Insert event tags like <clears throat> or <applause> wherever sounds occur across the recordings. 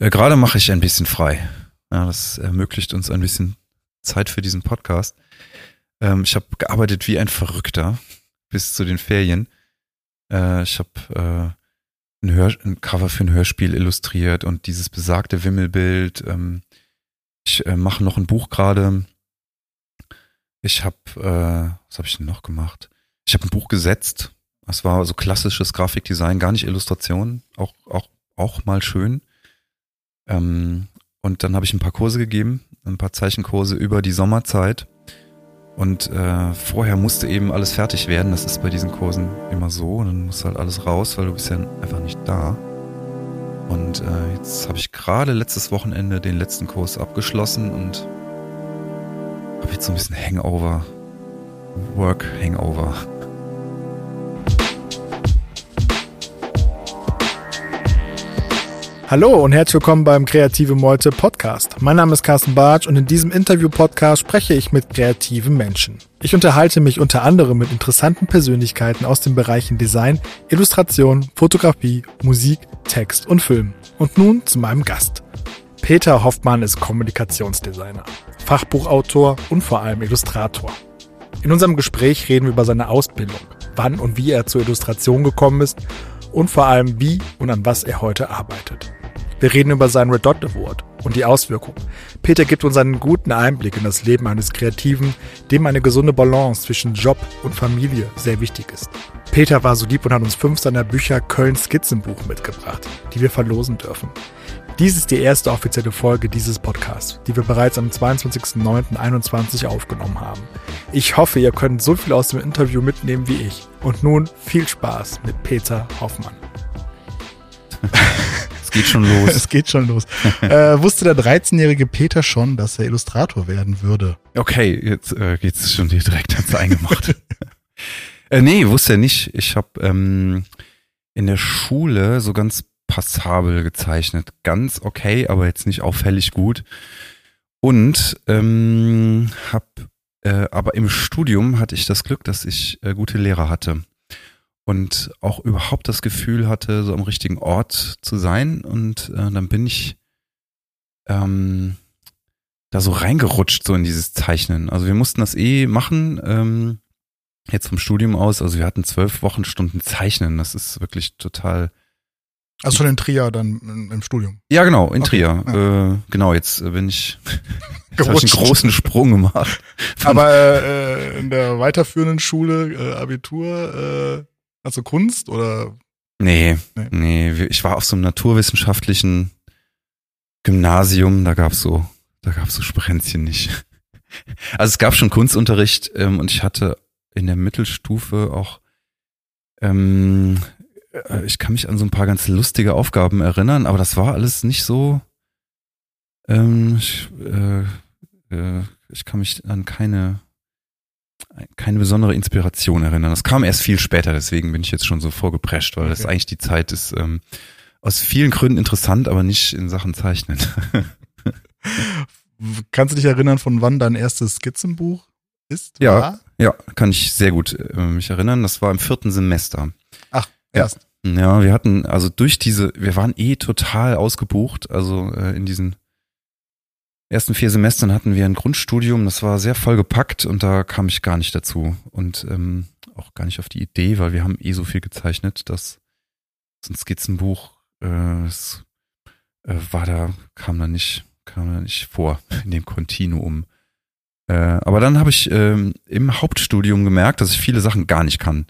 Äh, Gerade mache ich ein bisschen frei. Ja, das ermöglicht uns ein bisschen Zeit für diesen Podcast. Ähm, ich habe gearbeitet wie ein Verrückter bis zu den Ferien. Äh, ich habe äh, ein, ein Cover für ein Hörspiel illustriert und dieses besagte Wimmelbild. Ähm, ich äh, mache noch ein Buch gerade. Ich habe, äh, was habe ich denn noch gemacht? Ich habe ein Buch gesetzt. Das war so klassisches Grafikdesign, gar nicht Illustration, auch auch auch mal schön. Ähm, und dann habe ich ein paar Kurse gegeben, ein paar Zeichenkurse über die Sommerzeit. Und äh, vorher musste eben alles fertig werden. Das ist bei diesen Kursen immer so. Und dann muss halt alles raus, weil du bist ja einfach nicht da. Und äh, jetzt habe ich gerade letztes Wochenende den letzten Kurs abgeschlossen und habe jetzt so ein bisschen Hangover. Work Hangover. Hallo und herzlich willkommen beim Kreative Meute Podcast. Mein Name ist Carsten Bartsch und in diesem Interview-Podcast spreche ich mit kreativen Menschen. Ich unterhalte mich unter anderem mit interessanten Persönlichkeiten aus den Bereichen Design, Illustration, Fotografie, Musik, Text und Film. Und nun zu meinem Gast. Peter Hoffmann ist Kommunikationsdesigner, Fachbuchautor und vor allem Illustrator. In unserem Gespräch reden wir über seine Ausbildung, wann und wie er zur Illustration gekommen ist und vor allem wie und an was er heute arbeitet. Wir reden über seinen Red Dot Award und die Auswirkungen. Peter gibt uns einen guten Einblick in das Leben eines Kreativen, dem eine gesunde Balance zwischen Job und Familie sehr wichtig ist. Peter war so lieb und hat uns fünf seiner Bücher Köln Skizzenbuch mitgebracht, die wir verlosen dürfen. Dies ist die erste offizielle Folge dieses Podcasts, die wir bereits am 22.09.21 aufgenommen haben. Ich hoffe, ihr könnt so viel aus dem Interview mitnehmen wie ich. Und nun viel Spaß mit Peter Hoffmann. <laughs> Es geht schon los. <laughs> es geht schon los. äh, wusste der 13-jährige Peter schon, dass er Illustrator werden würde? Okay, jetzt äh, geht's schon direkt ans Eingemacht. <laughs> äh, nee, wusste er nicht. Ich habe ähm, in der Schule so ganz passabel gezeichnet. Ganz okay, aber jetzt nicht auffällig gut. Und ähm, hab, äh, aber im Studium hatte ich das Glück, dass ich äh, gute Lehrer hatte und auch überhaupt das Gefühl hatte, so am richtigen Ort zu sein. Und äh, dann bin ich ähm, da so reingerutscht, so in dieses Zeichnen. Also wir mussten das eh machen, ähm, jetzt vom Studium aus. Also wir hatten zwölf Wochenstunden Zeichnen. Das ist wirklich total. Also schon in Trier dann im Studium. Ja, genau, in okay, Trier. Ja. Äh, genau, jetzt bin ich, <laughs> jetzt ich einen großen Sprung gemacht. Aber äh, in der weiterführenden Schule, äh, Abitur, äh, also Kunst oder? Nee, nee, nee, ich war auf so einem naturwissenschaftlichen Gymnasium, da gab's so, da gab's so Sprenzchen nicht. <laughs> Also es gab schon Kunstunterricht ähm, und ich hatte in der Mittelstufe auch, ähm, äh, ich kann mich an so ein paar ganz lustige Aufgaben erinnern, aber das war alles nicht so, ähm, ich, äh, äh, ich kann mich an keine keine besondere Inspiration erinnern. Das kam erst viel später, deswegen bin ich jetzt schon so vorgeprescht, weil okay. das eigentlich die Zeit ist ähm, aus vielen Gründen interessant, aber nicht in Sachen Zeichnen. <laughs> Kannst du dich erinnern, von wann dein erstes Skizzenbuch ist? Ja, war? ja, kann ich sehr gut äh, mich erinnern. Das war im vierten Semester. Ach, erst. Ja, ja wir hatten also durch diese, wir waren eh total ausgebucht, also äh, in diesen ersten vier Semestern hatten wir ein Grundstudium, das war sehr vollgepackt und da kam ich gar nicht dazu und ähm, auch gar nicht auf die Idee, weil wir haben eh so viel gezeichnet, dass so ein Skizzenbuch äh, es, äh, war da, kam da nicht, kam da nicht vor <laughs> in dem Kontinuum. Äh, aber dann habe ich ähm, im Hauptstudium gemerkt, dass ich viele Sachen gar nicht kann.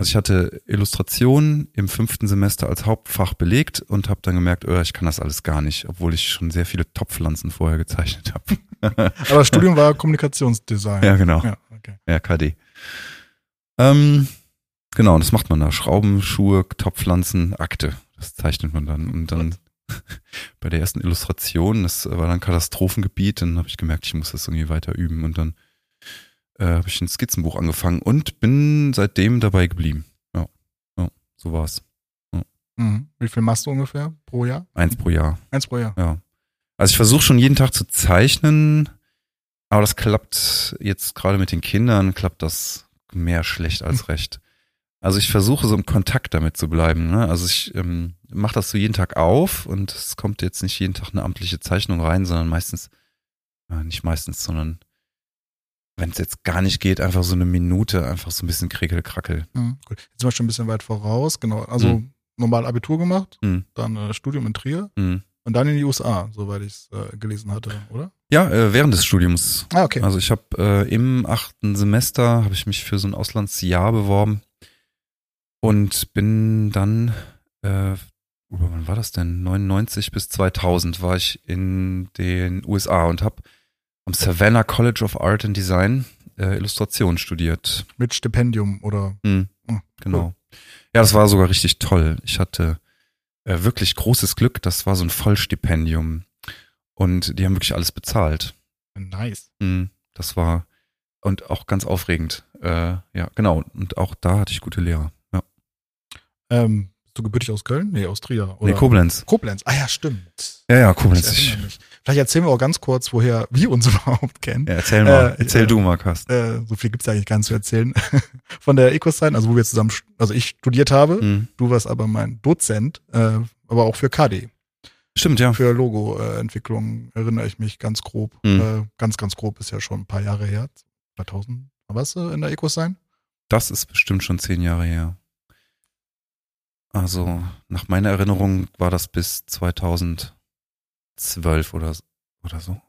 Also ich hatte Illustration im fünften Semester als Hauptfach belegt und habe dann gemerkt, oh, ich kann das alles gar nicht, obwohl ich schon sehr viele Topfpflanzen vorher gezeichnet habe. <laughs> Aber das Studium war Kommunikationsdesign. Ja, genau. Ja, okay. ja KD. Ähm, genau, das macht man da. Schrauben, Schuhe, Topfpflanzen, Akte. Das zeichnet man dann. Und dann <laughs> bei der ersten Illustration, das war dann Katastrophengebiet, dann habe ich gemerkt, ich muss das irgendwie weiter üben und dann äh, habe ich ein Skizzenbuch angefangen und bin seitdem dabei geblieben. Ja, ja so war's. Ja. Mhm. Wie viel machst du ungefähr pro Jahr? Eins pro Jahr. Eins pro Jahr. Ja. Also ich versuche schon jeden Tag zu zeichnen, aber das klappt jetzt gerade mit den Kindern, klappt das mehr schlecht als <laughs> recht. Also ich versuche so im Kontakt damit zu bleiben. Ne? Also ich ähm, mache das so jeden Tag auf und es kommt jetzt nicht jeden Tag eine amtliche Zeichnung rein, sondern meistens, äh, nicht meistens, sondern wenn es jetzt gar nicht geht, einfach so eine Minute, einfach so ein bisschen krickel-krackel. Mhm, gut. Jetzt sind wir schon ein bisschen weit voraus, genau. Also Mhm. normal Abitur gemacht, Mhm. dann äh, Studium in Trier Mhm. und dann in die USA, soweit ich es äh, gelesen hatte, oder? Ja, äh, während des Studiums. Ah, okay. Also ich habe äh, im achten Semester habe ich mich für so ein Auslandsjahr beworben und bin dann, äh, wann war das denn? 99 bis 2000 war ich in den USA und habe am Savannah College of Art and Design äh, Illustration studiert. Mit Stipendium oder Hm, Ah, genau. Ja, das war sogar richtig toll. Ich hatte äh, wirklich großes Glück. Das war so ein Vollstipendium und die haben wirklich alles bezahlt. nice. Mhm, Das war und auch ganz aufregend. Äh, ja, genau. Und auch da hatte ich gute Lehrer. Ja. Ähm, bist du gebürtig aus Köln? Nee, aus Trier. Oder? Nee, Koblenz. Koblenz. Ah ja, stimmt. Ja, ja, Koblenz. Ich. Vielleicht erzählen wir auch ganz kurz, woher wir uns <laughs> überhaupt kennen. ja, erzähl mal. Äh, erzähl äh, du mal, Carsten. Äh, so viel gibt's ja eigentlich gar nicht zu erzählen. <laughs> Von der EcoSign, also wo wir zusammen, also ich studiert habe, Mhm. du warst aber mein Dozent, äh, aber auch für KD. Stimmt, ja. Für Logo-Entwicklung erinnere ich mich ganz grob. Mhm. Ganz, ganz grob ist ja schon ein paar Jahre her. 2000, warst du in der EcoSign? Das ist bestimmt schon zehn Jahre her. Also, nach meiner Erinnerung war das bis 2012 oder, oder so.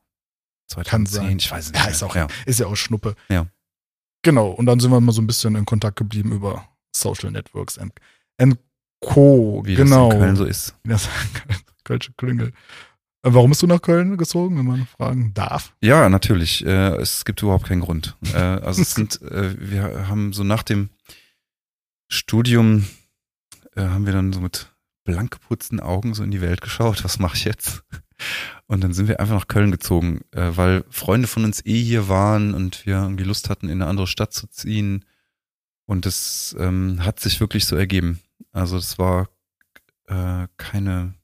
2010, Kann sein. ich weiß es nicht. Ja, ist auch, Ja. ist ja auch Schnuppe. Ja. Genau, und dann sind wir mal so ein bisschen in Kontakt geblieben über Social Networks and, and Co. Wie genau. das in Köln so ist. Wie das Kölsche Klüngel. Äh, Warum bist du nach Köln gezogen, wenn man fragen darf? Ja, natürlich. Äh, es gibt überhaupt keinen Grund. Äh, also es sind, äh, wir haben so nach dem Studium äh, haben wir dann so mit blank geputzten Augen so in die Welt geschaut. Was mache ich jetzt? Und dann sind wir einfach nach Köln gezogen, äh, weil Freunde von uns eh hier waren und wir irgendwie Lust hatten, in eine andere Stadt zu ziehen. Und es ähm, hat sich wirklich so ergeben. Also es war äh, keine,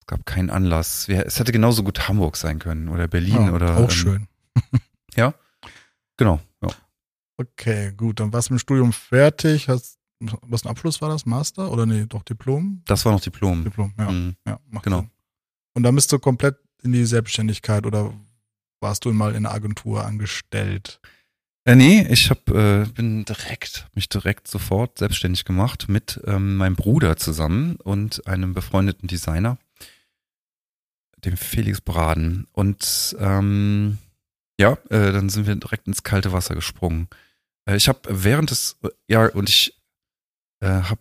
es gab keinen Anlass. Es hätte genauso gut Hamburg sein können oder Berlin Ja, oder auch ähm, schön. <laughs> Genau. Ja. Okay, gut. Dann warst du mit dem Studium fertig. Hast, was ein Abschluss war das? Master? Oder nee, doch Diplom? Das war noch Diplom. Diplom, ja. Mhm. ja Genau. Sinn. Und dann bist du komplett in die Selbstständigkeit oder warst du mal in einer Agentur angestellt? Äh, nee, ich hab, äh, bin direkt, mich direkt sofort selbstständig gemacht mit ähm, meinem Bruder zusammen und einem befreundeten Designer, dem Felix Braden. Und ähm, ja, äh, dann sind wir direkt ins kalte Wasser gesprungen. Äh, ich habe während des, ja, und ich äh, habe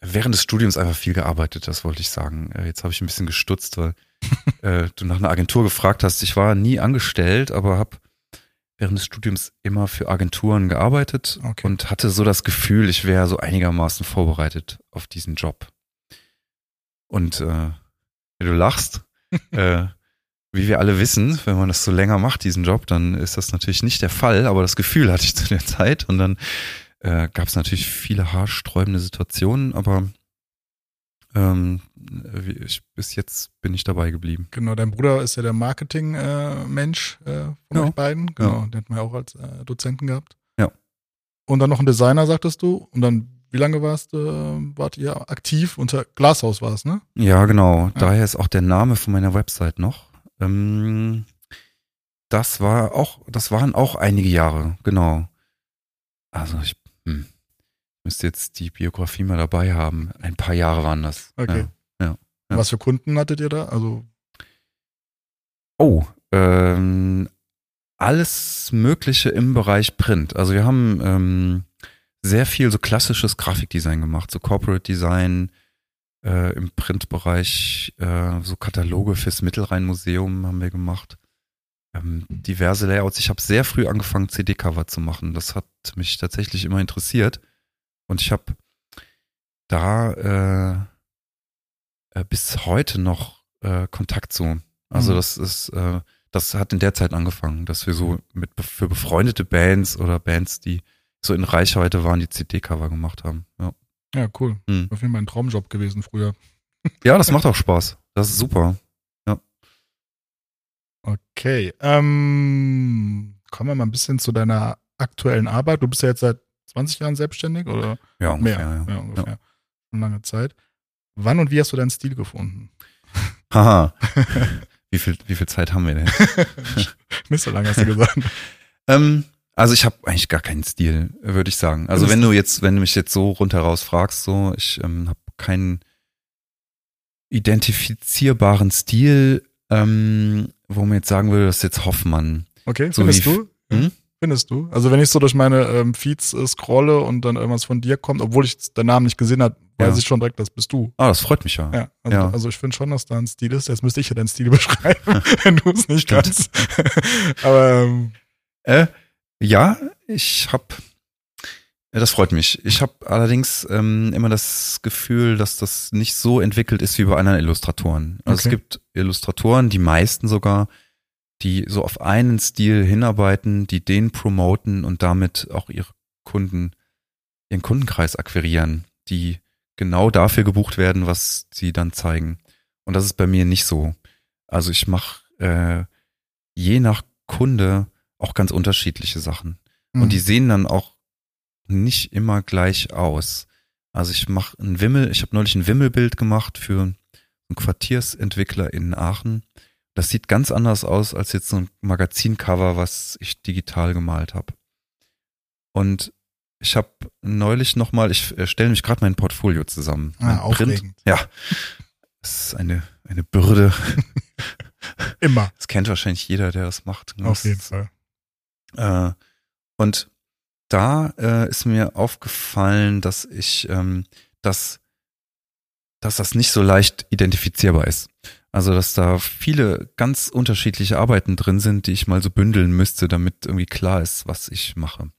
während des Studiums einfach viel gearbeitet, das wollte ich sagen. Äh, jetzt habe ich ein bisschen gestutzt, weil <laughs> äh, du nach einer Agentur gefragt hast. Ich war nie angestellt, aber habe während des Studiums immer für Agenturen gearbeitet Okay. und hatte so das Gefühl, ich wäre so einigermaßen vorbereitet auf diesen Job. Und äh, du lachst, <laughs> äh, wie wir alle wissen, wenn man das so länger macht, diesen Job, dann ist das natürlich nicht der Fall, aber das Gefühl hatte ich zu der Zeit und dann äh, gab es natürlich viele haarsträubende Situationen, aber ähm, ich, bis jetzt bin ich dabei geblieben. Genau, dein Bruder ist ja der Marketing-Mensch äh, von Ja. euch beiden. Genau, den hatten wir auch als äh, Dozenten gehabt. Ja. Und dann noch ein Designer, sagtest du. Und dann, wie lange warst, äh, wart ihr aktiv? Unter Glashaus war es, ne? Ja, genau. Daher ist auch der Name von meiner Website noch. Ähm, das war auch, das waren auch einige Jahre, genau. Also ich hm, müsste jetzt die Biografie mal dabei haben. Ein paar Jahre waren das. Okay. Ja. Ja. Was für Kunden hattet ihr da? Also, Oh, ähm, alles Mögliche im Bereich Print. Also wir haben ähm, sehr viel so klassisches Grafikdesign gemacht, so Corporate Design äh, im Printbereich, äh, so Kataloge fürs Mittelrhein-Museum haben wir gemacht. Ähm, diverse Layouts. Ich habe sehr früh angefangen, CD-Cover zu machen. Das hat mich tatsächlich immer interessiert. Und ich habe da äh, äh, bis heute noch äh, Kontakt zu. Also Mhm. das ist, äh, das hat in der Zeit angefangen, dass wir so mit für befreundete Bands oder Bands, die so in Reichweite waren, die CD-Cover gemacht haben. Ja. ja, cool. Hm. Auf jeden Fall ein Traumjob gewesen früher. ja, das macht auch Spaß. Das ist super. Okay. Ähm, kommen wir mal ein bisschen zu deiner aktuellen Arbeit. Du bist ja jetzt seit 20 Jahren selbstständig oder Ja, ungefähr. mehr? Ja. Ja, ungefähr. Schon lange Zeit. Wann und wie hast du deinen Stil gefunden? Haha. <laughs> wie, viel, wie viel Zeit haben wir denn? <laughs> Nicht so lange hast du gesagt. <laughs> ähm, also ich habe eigentlich gar keinen Stil, würde ich sagen. Also wenn du jetzt, wenn du mich jetzt so rundheraus fragst, so, ich ähm, habe keinen identifizierbaren Stil, ähm, wo man jetzt sagen würde, das ist jetzt Hoffmann. Okay, So findest wie- du? Hm? Findest du? Also wenn ich so durch meine ähm, Feeds äh, scrolle und dann irgendwas von dir kommt, obwohl ich den Namen nicht gesehen habe, weiß Ja. ich schon direkt, das bist du. Ah, das freut mich ja. Ja, also, Ja. also ich finde schon, dass da ein Stil ist. Jetzt müsste ich ja deinen Stil <laughs> beschreiben, <laughs> wenn du es nicht Stimmt. kannst. <laughs> Aber ähm, Äh, ja, ich habe, das freut mich. Ich habe allerdings ähm, immer das Gefühl, dass das nicht so entwickelt ist wie bei anderen Illustratoren. Also Okay. es gibt Illustratoren, die meisten sogar, die so auf einen Stil hinarbeiten, die den promoten und damit auch ihre Kunden, ihren Kundenkreis akquirieren, die genau dafür gebucht werden, was sie dann zeigen. Und das ist bei mir nicht so. Also ich mache äh, je nach Kunde auch ganz unterschiedliche Sachen. hm. Und die sehen dann auch nicht immer gleich aus. Also ich mache ein Wimmel, ich habe neulich ein Wimmelbild gemacht für einen Quartiersentwickler in Aachen. Das sieht ganz anders aus als jetzt so ein Magazincover, was ich digital gemalt habe. Und ich habe neulich nochmal, ich äh, stelle mich gerade mein Portfolio zusammen. Ah, mein aufregend. Ja. Das ist eine, eine Bürde. <laughs> immer. Das kennt wahrscheinlich jeder, der das macht. Auf Das jeden Fall. äh, und da äh, ist mir aufgefallen, dass ich, ähm, dass, dass das nicht so leicht identifizierbar ist. Also, dass da viele ganz unterschiedliche Arbeiten drin sind, die ich mal so bündeln müsste, damit irgendwie klar ist, was ich mache.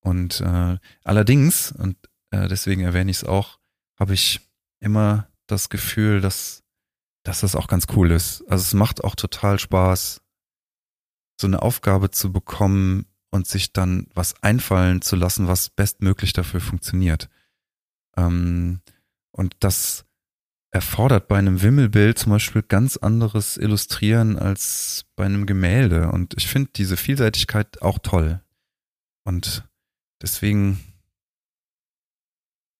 Und äh, allerdings, und äh, deswegen erwähne ich es auch, habe ich immer das Gefühl, dass, dass das auch ganz cool ist. Also es macht auch total Spaß, so eine Aufgabe zu bekommen und sich dann was einfallen zu lassen, was bestmöglich dafür funktioniert. Ähm, und das erfordert bei einem Wimmelbild zum Beispiel ganz anderes Illustrieren als bei einem Gemälde. Und ich finde diese Vielseitigkeit auch toll. Und deswegen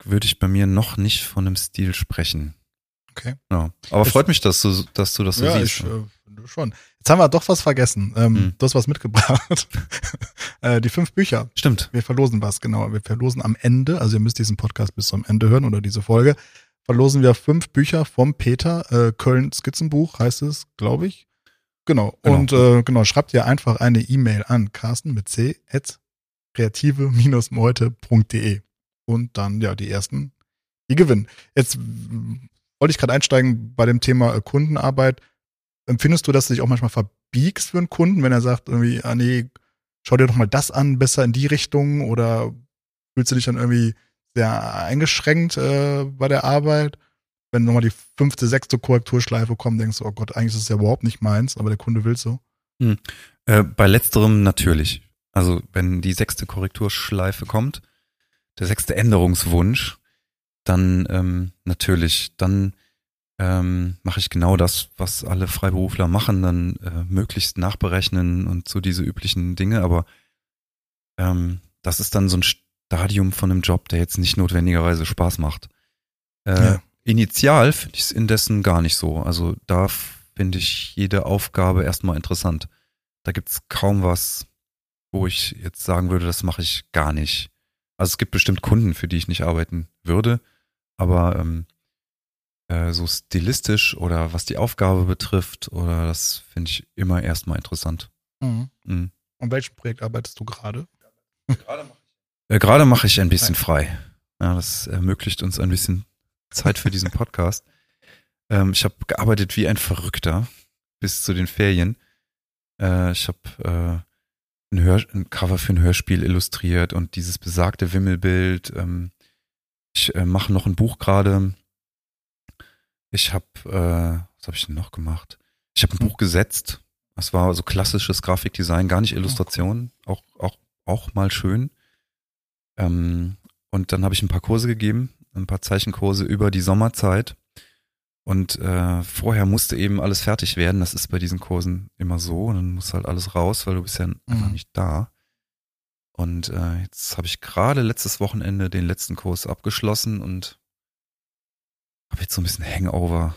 würde ich bei mir noch nicht von einem Stil sprechen. Okay. Ja. Aber Es- freut mich, dass du, dass du das so ja, siehst. ich äh, schon. Jetzt haben wir doch was vergessen. Ähm, Hm. Du hast was mitgebracht. <laughs> äh, die fünf Bücher. Stimmt. Wir verlosen was, genau. Wir verlosen am Ende, also ihr müsst diesen Podcast bis zum Ende hören oder diese Folge, verlosen wir fünf Bücher vom Peter, äh, Köln Skizzenbuch heißt es, glaube ich. Genau. Genau. Und äh, genau, schreibt ihr einfach eine E-Mail an Carsten mit c at kreative-meute.de und dann ja die ersten, die gewinnen. Jetzt wollte ich gerade einsteigen bei dem Thema äh, Kundenarbeit. Empfindest du, dass du dich auch manchmal verbiegst für einen Kunden, wenn er sagt irgendwie, ah nee, schau dir doch mal das an, besser in die Richtung oder fühlst du dich dann irgendwie sehr eingeschränkt äh, bei der Arbeit? Wenn nochmal die fünfte, sechste Korrekturschleife kommt, denkst du, oh Gott, eigentlich ist es ja überhaupt nicht meins, aber der Kunde will so. Äh, bei letzterem natürlich. Also wenn die sechste Korrekturschleife kommt, der sechste Änderungswunsch, dann ähm, natürlich, dann ähm, mache ich genau das, was alle Freiberufler machen, dann äh, möglichst nachberechnen und so diese üblichen Dinge, aber ähm, das ist dann so ein Stadium von einem Job, der jetzt nicht notwendigerweise Spaß macht. Äh, Ja. Initial finde ich es indessen gar nicht so. Also da finde ich jede Aufgabe erstmal interessant. Da gibt's kaum was, wo ich jetzt sagen würde, das mache ich gar nicht. Also es gibt bestimmt Kunden, für die ich nicht arbeiten würde, aber ähm, äh, so stilistisch oder was die Aufgabe betrifft, oder das finde ich immer erstmal interessant. Mhm. An welchem Projekt arbeitest du gerade? Äh, Gerade mache ich ein bisschen frei. Ja, das ermöglicht uns ein bisschen Zeit für diesen Podcast. <laughs> Ähm, ich habe gearbeitet wie ein Verrückter bis zu den Ferien. Äh, ich habe äh, ein, Hör ein Cover für ein Hörspiel illustriert und dieses besagte Wimmelbild. Ähm, ich äh, mache noch ein Buch gerade. Ich habe, äh, was habe ich denn noch gemacht? Ich habe ein Buch gesetzt. Das war so klassisches Grafikdesign, gar nicht Illustration, auch auch auch mal schön. Ähm, und dann habe ich ein paar Kurse gegeben, ein paar Zeichenkurse über die Sommerzeit. Und äh, vorher musste eben alles fertig werden. Das ist bei diesen Kursen immer so. Und dann muss halt alles raus, weil du bist ja einfach Mhm. nicht da. Und äh, jetzt habe ich gerade letztes Wochenende den letzten Kurs abgeschlossen und habe jetzt so ein bisschen Hangover.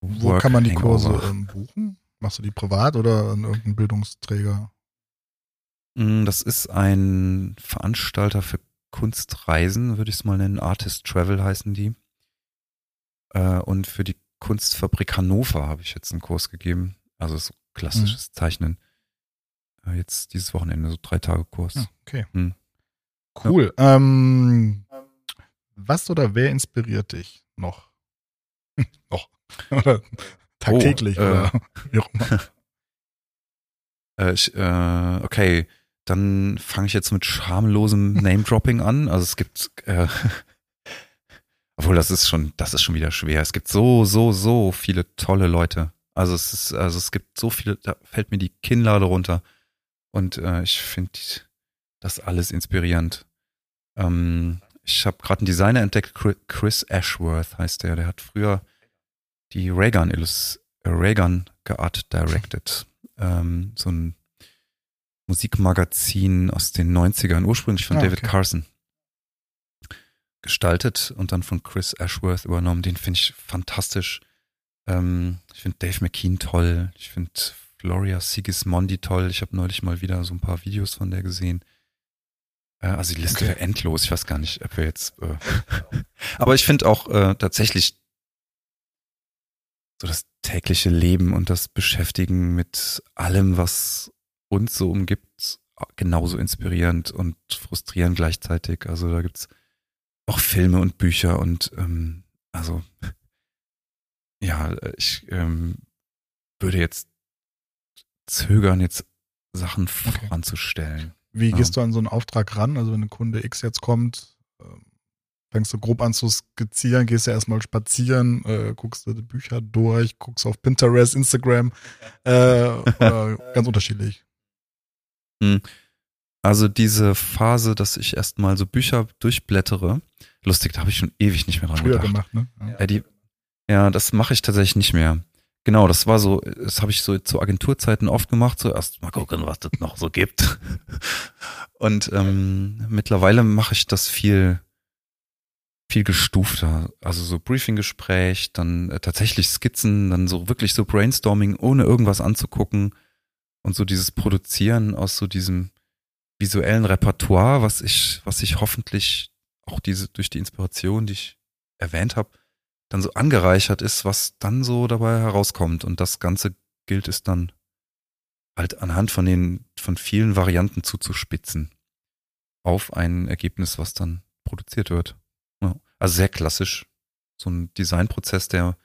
Wo Work kann man die Kurse ähm, buchen? Machst du die privat oder an irgendeinen Bildungsträger? Mm, das ist ein Veranstalter für Kunstreisen, würde ich es mal nennen. Artist Travel heißen die. Äh, und für die Kunstfabrik Hannover habe ich jetzt einen Kurs gegeben. Also so klassisches mhm. Zeichnen. Äh, jetzt dieses Wochenende, so drei Tage Kurs. Ja, okay. Hm. Cool. Ja. Ähm, was oder wer inspiriert dich noch? <laughs> noch. oder tagtäglich oh, äh, oder wie auch immer. <laughs> Äh, ich, äh, okay, dann fange ich jetzt mit schamlosem Name-Dropping an. Also es gibt, äh, <laughs> obwohl das ist schon, das ist schon wieder schwer. Es gibt so, so, so viele tolle Leute. Also es ist, also es gibt so viele, da fällt mir die Kinnlade runter. Und äh, ich finde das alles inspirierend. Ähm, ich habe gerade einen Designer entdeckt, Chris Ashworth heißt der. Der hat früher die Reagan, Illus Reagan geart directed. Ähm, so ein Musikmagazin aus den 90ern, ursprünglich von ah, David okay. Carson gestaltet und dann von Chris Ashworth übernommen. Den finde ich fantastisch. Ähm, ich finde Dave McKean toll. Ich finde Gloria Sigismondi toll. Ich habe neulich mal wieder so ein paar Videos von der gesehen. Äh, also die Liste okay. wäre endlos. Ich weiß gar nicht, ob wir jetzt. Äh <laughs> Aber ich finde auch äh, tatsächlich so das tägliche Leben und das Beschäftigen mit allem, was uns so umgibt, genauso inspirierend und frustrierend gleichzeitig. Also da gibt's auch Filme und Bücher und ähm, also <laughs> ja, ich ähm, würde jetzt zögern, jetzt Sachen okay. Wie gehst du an so einen Auftrag ran? Also wenn ein Kunde X jetzt kommt, ähm, fängst du grob an zu skizzieren, gehst ja erstmal spazieren, äh, guckst du die Bücher durch, guckst auf Pinterest, Instagram, äh, <laughs> ganz unterschiedlich. Hm. Also diese Phase, dass ich erstmal so Bücher durchblättere, lustig, da habe ich schon ewig nicht mehr dran Früher gedacht. gemacht, ne? Ja, ja, die, ja das mache ich tatsächlich nicht mehr. Genau, das war so, das habe ich so zu Agenturzeiten oft gemacht, so mal gucken, was das noch so gibt. <laughs> Und ähm, mittlerweile mache ich das viel, viel gestufter. Also so Briefinggespräch, dann äh, tatsächlich Skizzen, dann so wirklich so Brainstorming, ohne irgendwas anzugucken. Und so dieses Produzieren aus so diesem visuellen Repertoire, was ich, was ich hoffentlich auch diese, durch die Inspiration, die ich erwähnt habe, dann so angereichert ist, was dann so dabei herauskommt. Und das Ganze gilt es dann halt anhand von den, von vielen Varianten zuzuspitzen auf ein Ergebnis, was dann produziert wird. Ja. Also sehr klassisch. So ein Designprozess, der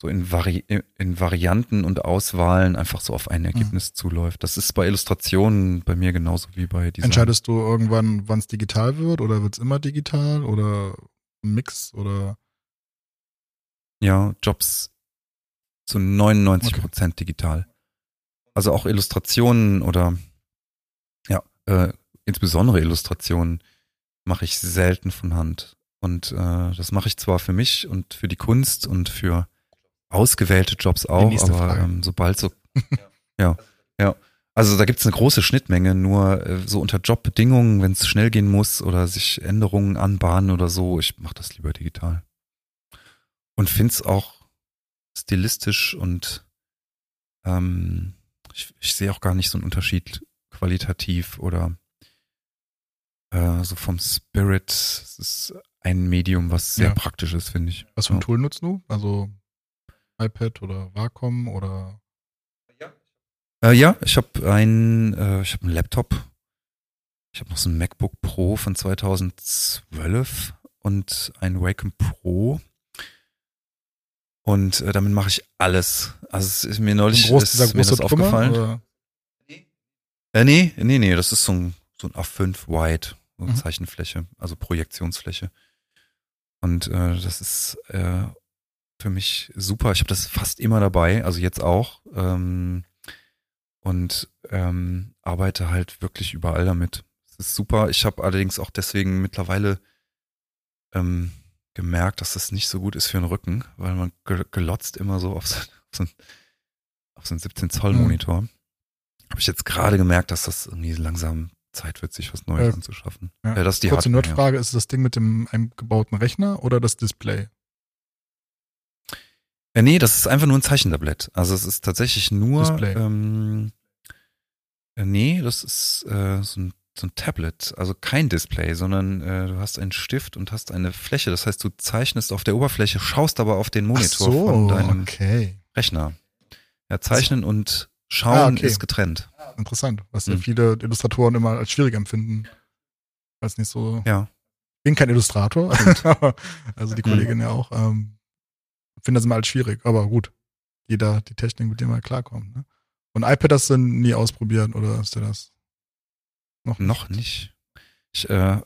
so in, Vari in Varianten und Auswahlen einfach so auf ein Ergebnis mhm. zuläuft. Das ist bei Illustrationen bei mir genauso wie bei Design. Entscheidest du irgendwann, wann es digital wird oder wird es immer digital oder ein Mix oder ja, Jobs zu 99 Prozent okay. digital. Also auch Illustrationen oder ja, äh, insbesondere Illustrationen mache ich selten von Hand. Und äh, das mache ich zwar für mich und für die Kunst und für ausgewählte Jobs auch, aber ähm, sobald so <laughs> ja, ja. Also da gibt's eine große Schnittmenge, nur äh, so unter Jobbedingungen, wenn es schnell gehen muss oder sich Änderungen anbahnen oder so, ich mache das lieber digital. Und finde es auch stilistisch und ähm, ich, ich sehe auch gar nicht so einen Unterschied qualitativ oder äh, so vom Spirit. Es ist ein Medium, was sehr ja. praktisch ist, finde ich. Was für ein. Tool nutzt du? Also iPad oder Wacom oder? Ja, äh, ja ich habe ein, äh, ich habe einen Laptop. Ich habe noch so ein MacBook Pro von 2012 und ein Wacom Pro und äh, damit mache ich alles. Also es ist mir neulich groß, ist mir das aufgefallen. Oder? Äh, nee, nee, nee, das ist so ein, so ein A5 Wide, so mhm. Zeichenfläche, also Projektionsfläche. Und äh, das ist äh, für mich super. Ich habe das fast immer dabei, also jetzt auch. Ähm, und ähm, arbeite halt wirklich überall damit. Das ist super. Ich habe allerdings auch deswegen mittlerweile ähm, gemerkt, dass das nicht so gut ist für den Rücken, weil man gelotzt immer so auf so, so, auf so einen 17 Zoll Monitor. Mhm. Habe ich jetzt gerade gemerkt, dass das irgendwie langsam Zeit wird, sich was Neues Äh, anzuschaffen. Ja. Ja, das ist die Kurze Hardware, ja. Ist das Ding mit dem eingebauten Rechner oder das Display? Äh, nee, das ist einfach nur ein Zeichentablett. Also es ist tatsächlich nur. Display. Ähm, äh, nee, das ist äh, so, ein, so ein Tablet. Also kein Display, sondern äh, du hast einen Stift und hast eine Fläche. Das heißt, du zeichnest auf der Oberfläche, schaust aber auf den Monitor so, von deinem okay. Rechner. Ja, zeichnen und schauen Ah, okay. ist getrennt. Interessant, was ja Hm. viele Illustratoren immer als schwierig empfinden. Weiß nicht so. Ja. Ich bin kein Illustrator, <laughs> also die Hm. Kollegin ja auch. Ähm, finde das immer als schwierig, aber gut. Jeder die Technik, mit der man klarkommt. Ne? Und iPad hast du nie ausprobiert oder ist dir das noch nicht? Noch nicht. Ich äh,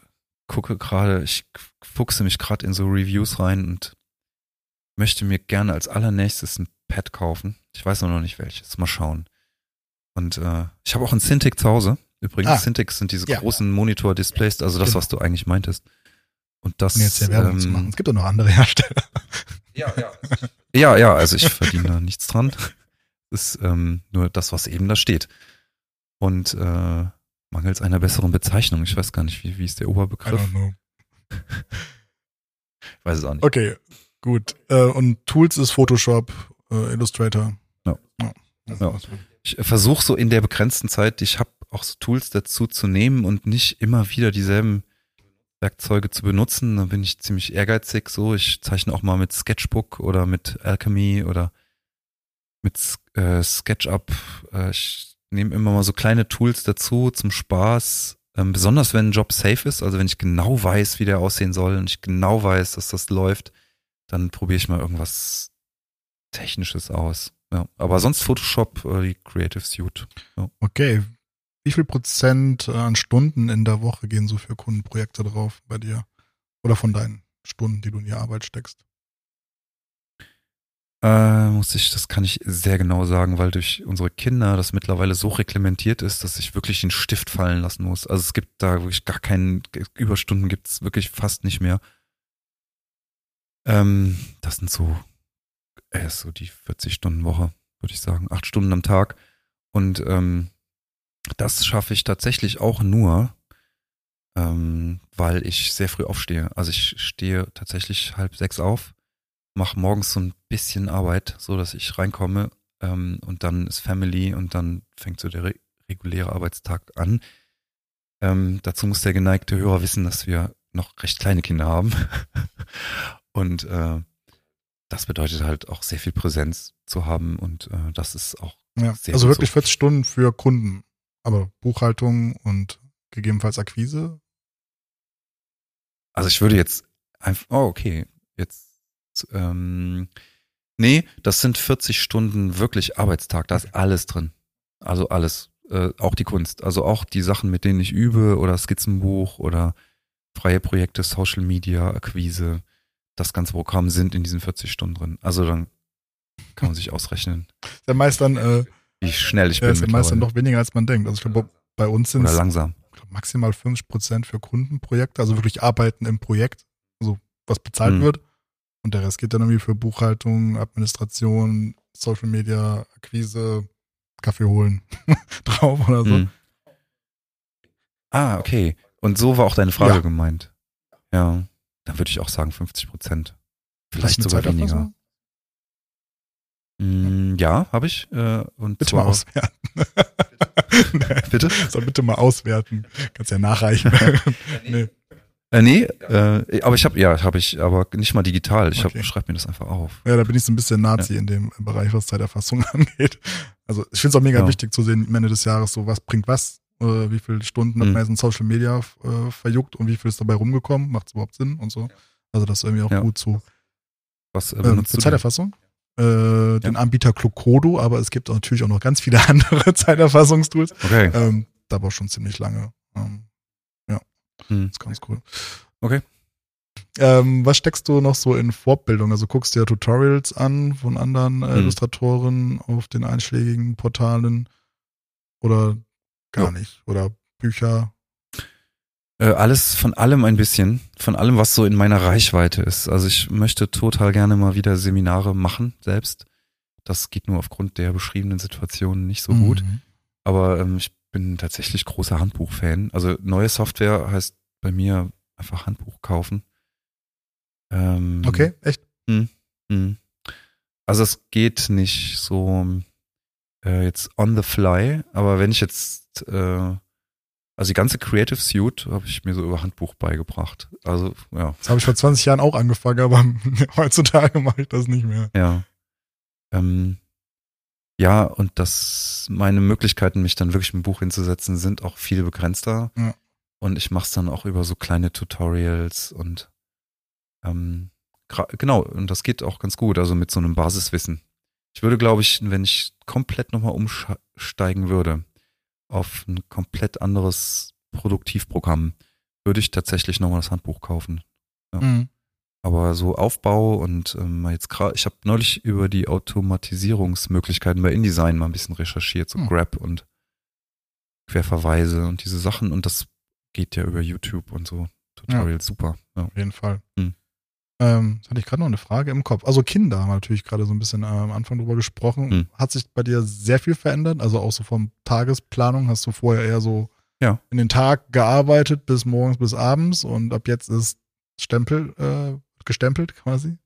gucke gerade, ich fuchse mich gerade in so Reviews rein und möchte mir gerne als allernächstes ein Pad kaufen. Ich weiß noch nicht welches. Mal schauen. Und äh, ich habe auch ein Cintiq zu Hause. Übrigens, Ah. Cintiq sind diese Ja. großen Monitor-Displays, also das, Genau. was du eigentlich meintest. Und das. um jetzt hier Werbung zu ähm, machen. Es gibt doch noch andere Hersteller. <laughs> Ja, ja. ja, ja, also ich verdiene da nichts dran. Das ist ähm, nur das, was eben da steht. Und äh, mangels einer besseren Bezeichnung, ich weiß gar nicht, wie, wie ist der I Oberbegriff? don't know. Ich <laughs> weiß es auch nicht. Okay, gut. Äh, und Tools ist Photoshop, äh, Illustrator. Ja. ja. Ja. Ich versuche so in der begrenzten Zeit, die ich habe, auch so Tools dazu zu nehmen und nicht immer wieder dieselben Werkzeuge zu benutzen. Da bin ich ziemlich ehrgeizig so. Ich zeichne auch mal mit Sketchbook oder mit Alchemy oder mit äh, SketchUp. Äh, ich nehme immer mal so kleine Tools dazu zum Spaß. Ähm, besonders wenn ein Job safe ist, also wenn ich genau weiß, wie der aussehen soll und ich genau weiß, dass das läuft, dann probiere ich mal irgendwas Technisches aus. Ja, aber sonst Photoshop, äh, die Creative Suite. Okay. Wie viel Prozent äh, an Stunden in der Woche gehen so für Kundenprojekte drauf bei dir? Oder von deinen Stunden, die du in die Arbeit steckst? Äh, muss ich, das kann ich sehr genau sagen, weil durch unsere Kinder das mittlerweile so reglementiert ist, dass ich wirklich den Stift fallen lassen muss. Also es gibt da wirklich gar keinen, Überstunden gibt es wirklich fast nicht mehr. Ähm, das sind so, äh, so die 40-Stunden-Woche, würde ich sagen. Acht Stunden am Tag. Und ähm, das schaffe ich tatsächlich auch nur, ähm, weil ich sehr früh aufstehe. Also ich stehe tatsächlich halb sechs auf, mache morgens so ein bisschen Arbeit, so dass ich reinkomme ähm, und dann ist Family und dann fängt so der re reguläre Arbeitstag an. Ähm, dazu muss der geneigte Hörer wissen, dass wir noch recht kleine Kinder haben. <laughs> und äh, das bedeutet halt auch sehr viel Präsenz zu haben und äh, das ist auch Ja. Sehr Also wirklich so. 40 Stunden für Kunden. Aber Buchhaltung und gegebenenfalls Akquise. Also ich würde jetzt einfach, oh okay, jetzt, ähm, nee, das sind 40 Stunden wirklich Arbeitstag, da ist alles drin. Also alles, äh, auch die Kunst, also auch die Sachen, mit denen ich übe oder Skizzenbuch oder freie Projekte, Social Media, Akquise, das ganze Programm sind in diesen 40 Stunden drin. Also dann kann man sich ausrechnen, <laughs> ja meist dann, äh, wie schnell ich ja, bin ist ja meist dann doch weniger als man denkt. Also ich glaube, bei uns sind es langsam. maximal 50 Prozent für Kundenprojekte, also wirklich arbeiten im Projekt, also was bezahlt Hm. wird. Und der Rest geht dann irgendwie für Buchhaltung, Administration, Social Media, Akquise, Kaffee holen <laughs> drauf oder so. Hm. Ah, okay. Und so war auch deine Frage Ja. gemeint. Ja, dann würde ich auch sagen 50 Prozent. Vielleicht sogar weniger. Mm, ja, habe ich. Äh, und Bitte mal auswerten. nee, <laughs> Bitte? <laughs> soll bitte mal auswerten. Kannst ja nachreichen. nee. Äh, nee, äh, aber ich habe, ja, habe ich, aber nicht mal digital. Ich Okay. hab, schreib mir das einfach auf. Ja, da bin ich so ein bisschen Nazi in dem Bereich, was Zeiterfassung <laughs> angeht. Also ich finde es auch mega Ja. wichtig zu sehen, am Ende des Jahres, so was bringt was, äh, wie viele Stunden hat Mhm. man jetzt in Social Media äh, verjuckt und wie viel ist dabei rumgekommen, macht es überhaupt Sinn und so. Also das ist irgendwie auch Ja. gut zu. Was äh, Ähm, denn? Zeiterfassung? Äh, Den Anbieter Clocodo, aber es gibt natürlich auch noch ganz viele <laughs> andere Zeiterfassungstools. Okay. Ähm, da war schon ziemlich lange. Ähm, Hm. ist ganz cool. Okay. Ähm, was steckst du noch so in Fortbildung? Also guckst dir Tutorials an von anderen äh, Hm. Illustratoren auf den einschlägigen Portalen oder gar Ja. nicht? Oder Bücher? Äh, alles von allem ein bisschen, von allem, was so in meiner Reichweite ist. Also ich möchte total gerne mal wieder Seminare machen selbst. Das geht nur aufgrund der beschriebenen Situation nicht so gut. Mhm. Aber ähm, ich bin tatsächlich großer Handbuch-Fan. Also neue Software heißt bei mir einfach Handbuch kaufen. Ähm, Okay, echt? Mhm. Also es geht nicht so äh, jetzt on the fly, aber wenn ich jetzt, äh, also die ganze Creative Suite habe ich mir so über Handbuch beigebracht. Also ja, Das habe ich vor 20 Jahren auch angefangen, aber <laughs> heutzutage mache ich das nicht mehr. ja. Ähm, ja, und das, meine Möglichkeiten, mich dann wirklich mit dem Buch hinzusetzen, sind auch viel begrenzter. Ja. Und ich mache es dann auch über so kleine Tutorials und ähm, genau, und das geht auch ganz gut, also mit so einem Basiswissen. Ich würde, glaube ich, wenn ich komplett nochmal umsteigen würde auf ein komplett anderes Produktivprogramm, würde ich tatsächlich nochmal das Handbuch kaufen. Ja. Mhm. Aber so Aufbau und ähm, jetzt gerade, ich habe neulich über die Automatisierungsmöglichkeiten bei InDesign mal ein bisschen recherchiert, so Hm. Grab und Querverweise und diese Sachen und das geht ja über YouTube und so Tutorials super. Ja. Auf jeden Fall. Mhm. Ähm, hatte ich gerade noch eine Frage im Kopf. Also Kinder haben wir natürlich gerade so ein bisschen äh, am Anfang drüber gesprochen. Mhm. Hat sich bei dir sehr viel verändert? Also auch so vom Tagesplanung hast du vorher eher so Ja. in den Tag gearbeitet bis morgens bis abends und ab jetzt ist Stempel äh, gestempelt quasi.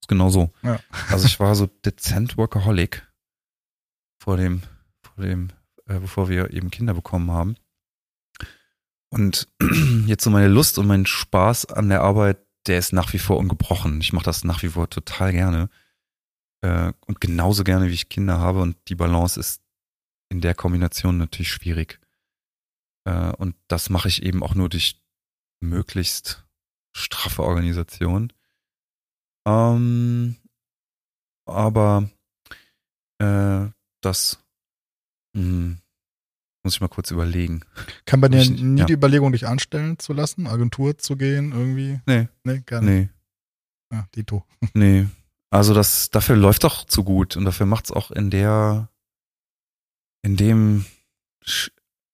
Ist genau so. Ja. Also ich war so dezent Workaholic vor dem, vor dem, äh, bevor wir eben Kinder bekommen haben. Und <clears throat> jetzt so meine Lust und mein Spaß an der Arbeit, der ist nach wie vor ungebrochen. Ich mache das nach wie vor total gerne. Äh, und genauso gerne, wie ich Kinder habe. Und die Balance ist in der Kombination natürlich schwierig. Äh, und das mache ich eben auch nur durch möglichst straffe Organisation. Ähm, aber äh, das hm, muss ich mal kurz überlegen. Kann bei dir Ich- nie ja. die Überlegung, dich anstellen zu lassen, Agentur zu gehen, irgendwie? Nee, Nee, gar nicht. nee, Ja, Dito. <laughs> nee. Also das, dafür läuft doch zu gut und dafür macht's auch in der, in dem,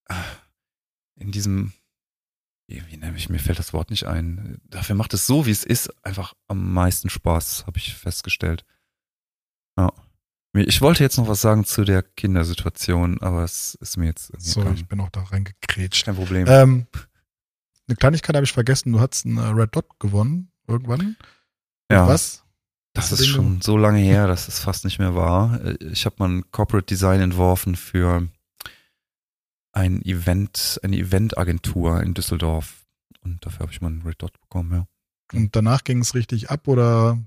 ah, in diesem, wie, wie nenne ich, mir fällt das Wort nicht ein. Dafür macht es so, wie es ist, einfach am meisten Spaß, habe ich festgestellt. Ja. Ich wollte jetzt noch was sagen zu der Kindersituation, aber es ist mir jetzt irgendwie So, egal. ich bin auch da reingekrätscht. kein Problem. Ähm, eine Kleinigkeit habe ich vergessen. Du hast einen äh, Red Dot gewonnen irgendwann. ja. Was? Das ist schon so lange her, dass es fast nicht mehr war. Äh, Ich habe mal ein Corporate Design entworfen für ein Event, eine Eventagentur in Düsseldorf. Und dafür habe ich mal einen Red Dot bekommen, ja. Und danach ging es richtig ab oder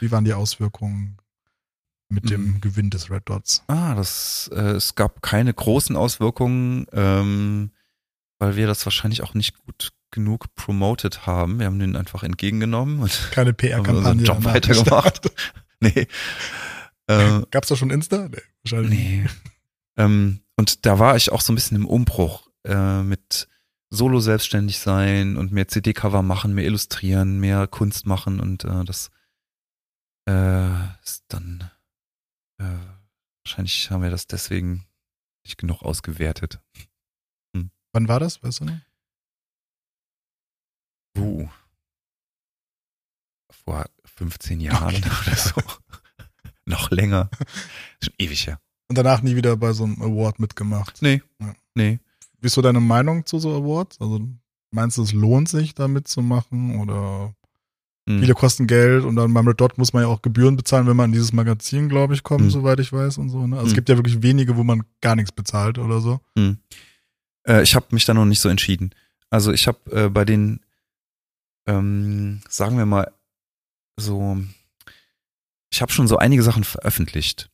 wie waren die Auswirkungen mit dem Mhm. Gewinn des Red Dots? Ah, das, äh, es gab keine großen Auswirkungen, ähm, weil wir das wahrscheinlich auch nicht gut genug promoted haben. Wir haben den einfach entgegengenommen und Keine <laughs> PR-Kampagne. Job weitergemacht. <laughs> nee. <laughs> Äh, Gab's da schon Insta? Nee, wahrscheinlich. Nee. ähm, und da war ich auch so ein bisschen im Umbruch äh, mit Solo selbstständig sein und mehr CD-Cover machen, mehr illustrieren, mehr Kunst machen und äh, das äh, ist dann äh, wahrscheinlich haben wir das deswegen nicht genug ausgewertet. Wann war das? Weißt du noch? Uh. Vor 15 Jahren oder so. <laughs> Noch länger. Schon ewig her. Und danach nie wieder bei so einem Award mitgemacht. Nee. Ja. Nee. Wie ist so deine Meinung zu so Awards? Also meinst du, es lohnt sich, da mitzumachen? Oder Hm. viele kosten Geld und dann beim Red Dot muss man ja auch Gebühren bezahlen, wenn man in dieses Magazin, glaube ich, kommt, Hm. soweit ich weiß und so. Ne? Also es Hm. gibt ja wirklich wenige, wo man gar nichts bezahlt oder so. Hm. Äh, ich habe mich da noch nicht so entschieden. Also ich habe äh, bei den, ähm, sagen wir mal, so, ich habe schon so einige Sachen veröffentlicht.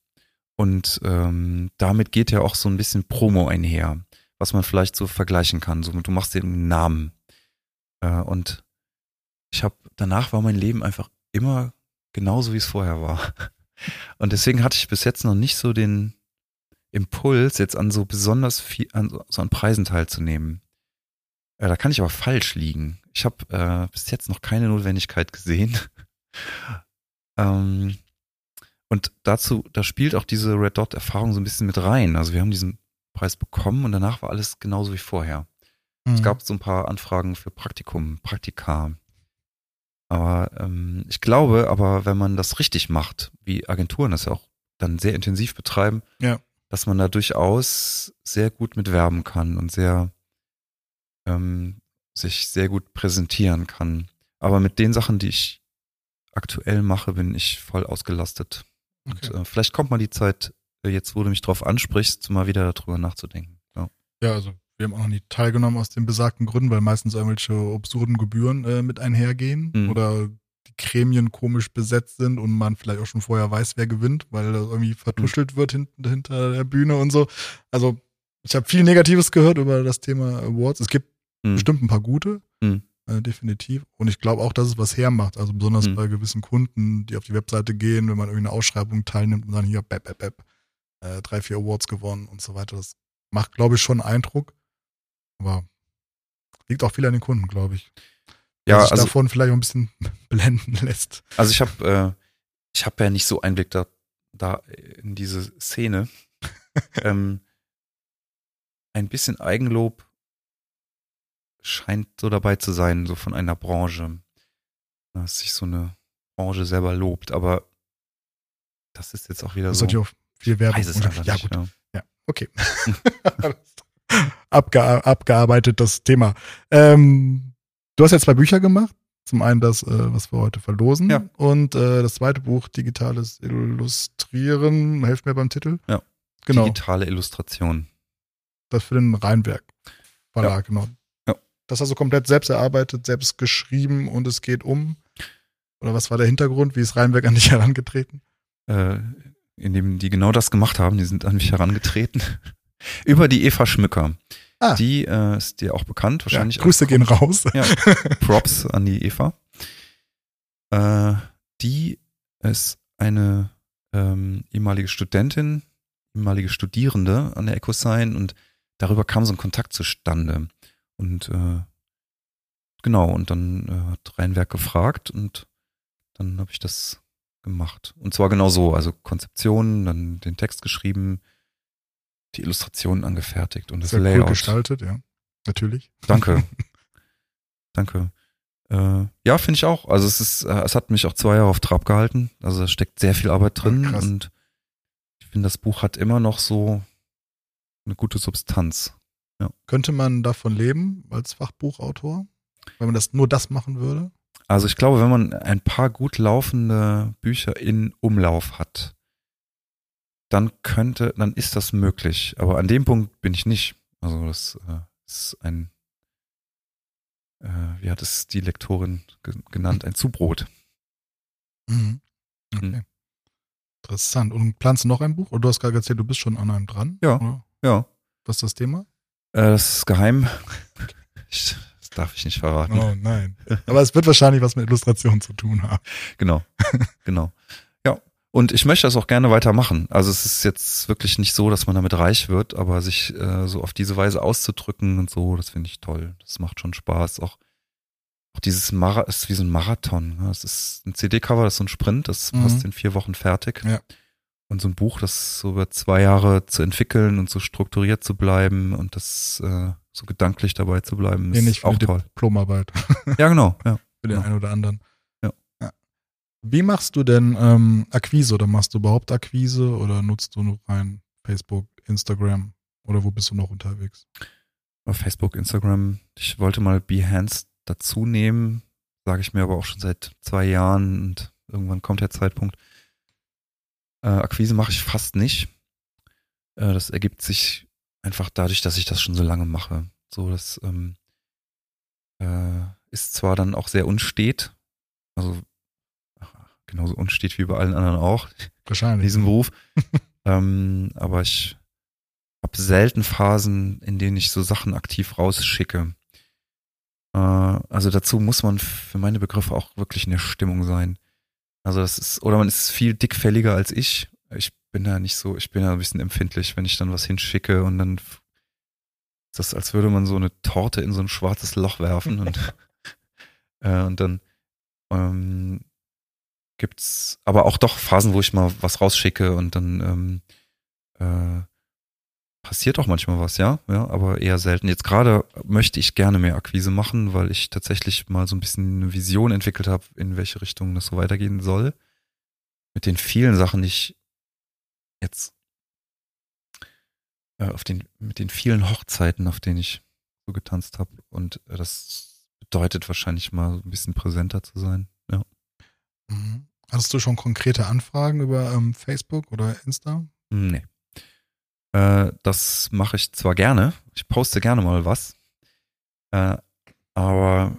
Und ähm, damit geht ja auch so ein bisschen Promo einher, was man vielleicht so vergleichen kann. So, du machst dir einen Namen. Äh, und ich habe, danach war mein Leben einfach immer genauso, wie es vorher war. <laughs> Und deswegen hatte ich bis jetzt noch nicht so den, Impuls, jetzt an so besonders viel, an so, an Preisen teilzunehmen. Äh, da kann ich aber falsch liegen. Ich habe äh, bis jetzt noch keine Notwendigkeit gesehen. <laughs> ähm, und dazu, da spielt auch diese Red Dot Erfahrung so ein bisschen mit rein. Also wir haben diesen Preis bekommen und danach war alles genauso wie vorher. Mhm. Es gab so ein paar Anfragen für Praktikum, Praktika. Aber ähm, ich glaube, aber wenn man das richtig macht, wie Agenturen das ja auch dann sehr intensiv betreiben, Ja. dass man da durchaus sehr gut mit werben kann und sehr ähm, sich sehr gut präsentieren kann. Aber mit den Sachen, die ich aktuell mache, bin ich voll ausgelastet. Okay. Und äh, vielleicht kommt mal die Zeit, äh, jetzt wo du mich drauf ansprichst, mal wieder darüber nachzudenken. Ja. Ja, also wir haben auch noch nie teilgenommen aus den besagten Gründen, weil meistens irgendwelche absurden Gebühren äh, mit einhergehen Mhm. oder die Gremien komisch besetzt sind und man vielleicht auch schon vorher weiß, wer gewinnt, weil das irgendwie vertuschelt wird hinten hinter der Bühne und so. Also ich habe viel Negatives gehört über das Thema Awards. Es gibt Mhm. bestimmt ein paar gute, Mhm. Äh, definitiv. Und ich glaube auch, dass es was hermacht. Also besonders Mhm. bei gewissen Kunden, die auf die Webseite gehen, wenn man irgendeine Ausschreibung teilnimmt und dann hier, bap, bap, bap, äh, drei, vier Awards gewonnen und so weiter. Das macht, glaube ich, schon Eindruck. Aber liegt auch viel an den Kunden, glaube ich. Ja, der sich also, davon vielleicht auch ein bisschen <laughs> blenden lässt. also ich habe äh, ich habe ja nicht so Einblick da, da in diese Szene. <laughs> ähm, ein bisschen Eigenlob scheint so dabei zu sein, so von einer Branche, dass sich so eine Branche selber lobt. Aber das ist jetzt auch wieder so. sollte ja auch viel Werbung. ja, nicht. gut. Ja. Ja, okay. <laughs> Abge abgearbeitet das Thema. Ähm, du hast ja zwei Bücher gemacht. Zum einen das, äh, was wir heute verlosen. Ja. Und äh, das zweite Buch, Digitales Illustrieren. Helft mir beim Titel. Ja. Genau. Digitale Illustration. Das für den Rheinberg Verlag, genau. Das hast du komplett selbst erarbeitet, selbst geschrieben und es geht um. Oder was war der Hintergrund? Wie ist Rheinberg an dich <laughs> herangetreten? äh, in dem die genau das gemacht haben. Die sind an mich herangetreten. <laughs> Über die Eva Schmücker. Ah. Die äh, ist dir auch bekannt, wahrscheinlich. ja, Grüße gehen raus. Ja, <laughs> Props an die Eva. Äh, die ist eine ähm, ehemalige Studentin, ehemalige Studierende an der EcoSign und darüber kam so ein Kontakt zustande. Und äh, genau, und dann äh, hat Rheinwerk gefragt und dann habe ich das gemacht. Und zwar genau so, also Konzeption, dann den Text geschrieben, die Illustrationen angefertigt und das Sehr cool Layout. gestaltet, ja. Natürlich. Danke. <laughs> Danke. Äh, ja, finde ich auch. Also es ist, äh, es hat mich auch zwei Jahre auf Trab gehalten. Also da steckt sehr viel Arbeit drin krass. und ich finde, das Buch hat immer noch so eine gute Substanz. Könnte man davon leben als Fachbuchautor? Wenn man das nur das machen würde? Also ich glaube, wenn man ein paar gut laufende Bücher in Umlauf hat, dann könnte, dann ist das möglich. Aber an dem Punkt bin ich nicht. Also das äh, ist ein, äh, wie hat es die Lektorin ge genannt, ein Zubrot. Mhm. Okay. Mhm. Interessant. Und planst du noch ein Buch? Oder du hast gerade erzählt, du bist schon an einem dran? Ja. Oder? Ja, Was ist das Thema? Äh, das ist geheim. Das darf ich nicht verraten. Oh nein. Aber es wird wahrscheinlich was mit Illustration zu tun haben. Genau. <laughs> genau. Ja. Und ich möchte das auch gerne weitermachen. Also es ist jetzt wirklich nicht so, dass man damit reich wird, aber sich äh, so auf diese Weise auszudrücken und so, das finde ich toll. Das macht schon Spaß. Auch, auch dieses Mara ist wie so ein Marathon. Ne? Das ist ein CD-Cover, das ist so ein Sprint, das Mhm. passt in vier Wochen fertig. Ja. Und so ein Buch, das so über zwei Jahre zu entwickeln und so strukturiert zu bleiben und das äh, so gedanklich dabei zu bleiben, ist Ähnlich auch toll. Diplomarbeit <laughs> Ja, genau. Ja. für den Ja. einen oder anderen. Ja. Wie machst du denn ähm, Akquise oder machst du überhaupt Akquise oder nutzt du nur rein Facebook, Instagram oder wo bist du noch unterwegs? auf Facebook, Instagram. Ich wollte mal Behance dazu nehmen, sage ich mir aber auch schon seit zwei Jahren und irgendwann kommt der Zeitpunkt. Äh, Akquise mache ich fast nicht. Äh, das ergibt sich einfach dadurch, dass ich das schon so lange mache. So, das ähm, äh, ist zwar dann auch sehr unstet, also ach, genauso unstet wie bei allen anderen auch, <laughs> in Wahrscheinlich. diesem Beruf. <laughs> ähm, aber ich habe selten Phasen, in denen ich so Sachen aktiv rausschicke. Äh, also dazu muss man für meine Begriffe auch wirklich in der Stimmung sein. Also das ist, oder man ist viel dickfälliger als ich. Ich bin da nicht so, ich bin da ein bisschen empfindlich, wenn ich dann was hinschicke und dann ist das, als würde man so eine Torte in so ein schwarzes Loch werfen und, <laughs> äh, und dann ähm, gibt's aber auch doch Phasen, wo ich mal was rausschicke und dann ähm, äh, passiert auch manchmal was, ja, ja, aber eher selten. Jetzt gerade möchte ich gerne mehr Akquise machen, weil ich tatsächlich mal so ein bisschen eine Vision entwickelt habe, in welche Richtung das so weitergehen soll. Mit den vielen Sachen, die ich jetzt äh, auf den, mit den vielen Hochzeiten, auf denen ich so getanzt habe. Und äh, das bedeutet wahrscheinlich mal so ein bisschen präsenter zu sein. Ja. Mhm. Hattest du schon konkrete Anfragen über ähm, Facebook oder Insta? Nee. Äh, das mache ich zwar gerne. Ich poste gerne mal was. Äh, aber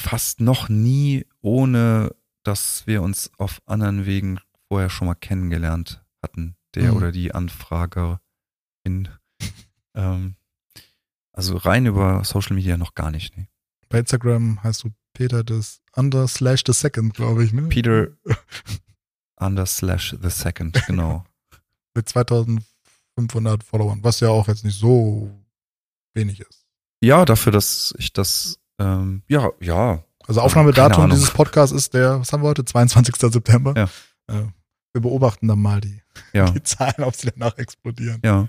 fast noch nie, ohne dass wir uns auf anderen Wegen vorher schon mal kennengelernt hatten, der Mhm. oder die Anfragerin. <laughs> ähm, also rein über Social Media noch gar nicht. Nee. Bei Instagram heißt du Peter des Under slash the Second, glaube ich, ne? Peter <laughs> under slash the second, genau. <laughs> Mit 2500 Followern, was ja auch jetzt nicht so wenig ist. Ja, dafür, dass ich das, ähm, ja, ja, Also Aufnahmedatum dieses Podcasts ist der, was haben wir heute? 22. September. Ja. Äh, wir beobachten dann mal die, ja. <laughs> die Zahlen, ob sie danach explodieren. Ja.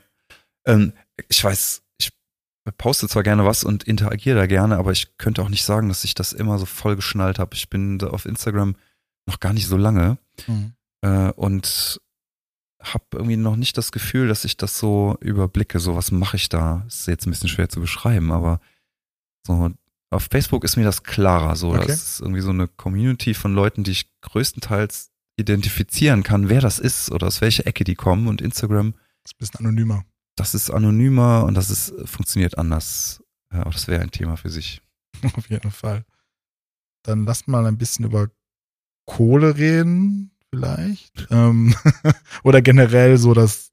Ähm, ich weiß, ich poste zwar gerne was und interagiere da gerne, aber ich könnte auch nicht sagen, dass ich das immer so voll geschnallt habe. Ich bin da auf Instagram noch gar nicht so lange Mhm. Äh, und habe irgendwie noch nicht das Gefühl, dass ich das so überblicke. So, was mache ich da? Ist jetzt ein bisschen schwer zu beschreiben, aber so auf Facebook ist mir das klarer. So, Okay. das ist irgendwie so eine Community von Leuten, die ich größtenteils identifizieren kann, wer das ist oder aus welcher Ecke die kommen. Und Instagram Ist ein bisschen anonymer. das ist anonymer und das ist, funktioniert anders. Ja, aber das wäre ein Thema für sich. <laughs> Auf jeden Fall. Dann lass mal ein bisschen über Kohle reden, vielleicht. Ähm, <laughs> oder generell so das,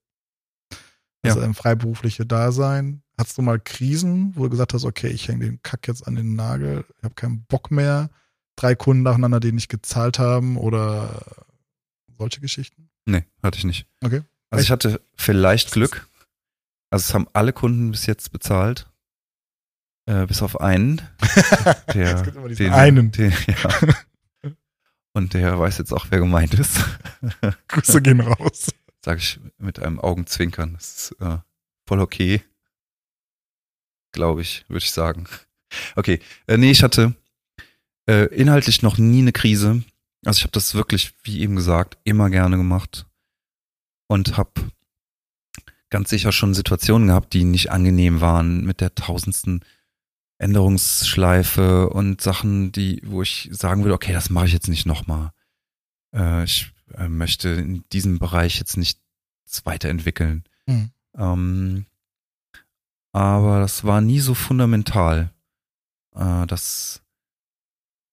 das Ja. ähm, freiberufliche Dasein. Hattest du mal Krisen, wo du gesagt hast, okay, ich hänge den Kack jetzt an den Nagel, ich habe keinen Bock mehr, drei Kunden nacheinander, die nicht gezahlt haben oder solche Geschichten? Nee, hatte ich nicht. Okay. Also ich hatte vielleicht Glück. Also es haben alle Kunden bis jetzt bezahlt. Äh, bis auf einen. <laughs> Der, Es gibt immer diesen den, einen. <laughs> Den, ja. Und der weiß jetzt auch, wer gemeint ist. <laughs> Grüße gehen raus. Sage ich mit einem Augenzwinkern. Das ist äh, voll okay. Glaube ich, würde ich sagen. Okay. Äh, nee, ich hatte äh, inhaltlich noch nie eine Krise. Also ich habe das wirklich, wie eben gesagt, immer gerne gemacht. Und habe ganz sicher schon Situationen gehabt, die nicht angenehm waren mit der tausendsten Änderungsschleife und Sachen, die, wo ich sagen würde, okay, das mache ich jetzt nicht nochmal. Äh, ich äh, möchte in diesem Bereich jetzt nicht weiterentwickeln. Mhm. Ähm, aber das war nie so fundamental, äh, dass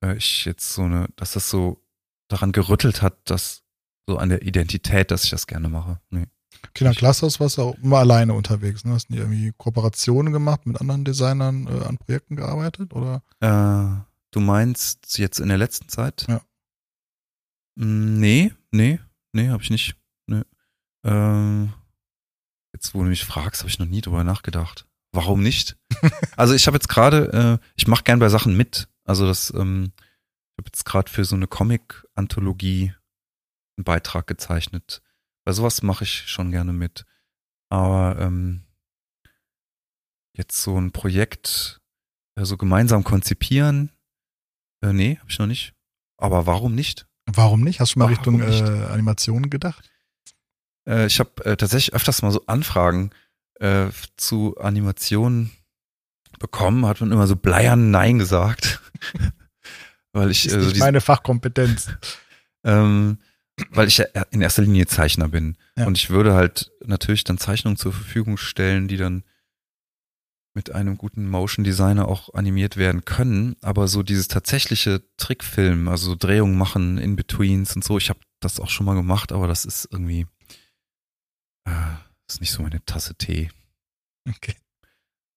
äh, ich jetzt so eine, dass das so daran gerüttelt hat, dass so an der Identität, dass ich das gerne mache. Nee. Kinder Glashaus warst du auch immer alleine unterwegs, ne? Hast du irgendwie Kooperationen gemacht mit anderen Designern äh, an Projekten gearbeitet oder? Äh, du meinst jetzt in der letzten Zeit? Ja. Mm, Nee, nee, nee, habe ich nicht. Nee. Ähm, jetzt, wo du mich fragst, habe ich noch nie drüber nachgedacht. Warum nicht? <laughs> also ich habe jetzt gerade, äh, ich mache gern bei Sachen mit. Also das, ähm, ich habe jetzt gerade für so eine Comic-Anthologie einen Beitrag gezeichnet. Bei sowas mache ich schon gerne mit. Aber ähm, jetzt so ein Projekt äh, so gemeinsam konzipieren, äh, nee, habe ich noch nicht. Aber warum nicht? Warum nicht? Hast du schon mal Warum Richtung äh, Animationen gedacht? Äh, ich habe äh, tatsächlich öfters mal so Anfragen äh, zu Animationen bekommen, hat man immer so bleiern Nein gesagt. <laughs> Weil ich Ist äh, so nicht diese, meine Fachkompetenz. <laughs> ähm, weil ich ja in erster Linie Zeichner bin. Ja. Und ich würde halt natürlich dann Zeichnungen zur Verfügung stellen, die dann mit einem guten Motion Designer auch animiert werden können. Aber so dieses tatsächliche Trickfilm, also so Drehungen machen, In-Betweens und so, ich habe das auch schon mal gemacht, aber das ist irgendwie, äh, ist nicht so meine Tasse Tee. Okay.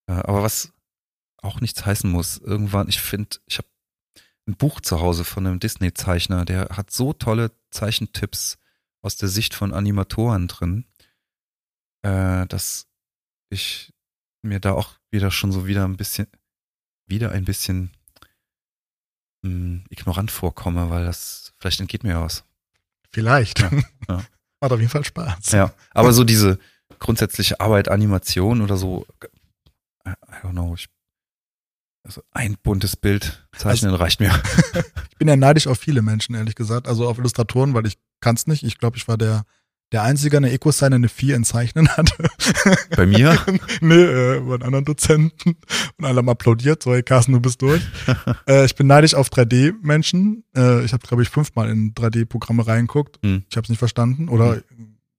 Äh, aber was auch nichts heißen muss, irgendwann, ich finde, ich habe ein Buch zu Hause von einem Disney-Zeichner, der hat so tolle Zeichentipps aus der Sicht von Animatoren drin, äh, dass ich mir da auch wieder schon so wieder ein bisschen, wieder ein bisschen mh, ignorant vorkomme, weil das, vielleicht entgeht mir ja was. Vielleicht. Ja, ja. <laughs> Macht auf jeden Fall Spaß. Ja, aber so diese grundsätzliche Arbeit, Animation oder so, I don't know, ich, also ein buntes Bild zeichnen reicht mir. <laughs> <laughs> Ich bin ja neidisch auf viele Menschen, ehrlich gesagt. Also auf Illustratoren, weil ich kann es nicht. Ich glaube, ich war der der Einzige an der Ecos eine 4 in Zeichnen hatte. <laughs> Bei mir? nee, äh, bei einem anderen Dozenten. Und alle haben applaudiert. So, hey Carsten, du bist durch. äh, ich bin neidisch auf 3D-Menschen. Äh, ich habe, glaube ich, fünfmal in 3D-Programme reingeguckt. Hm. Ich habe es nicht verstanden. Oder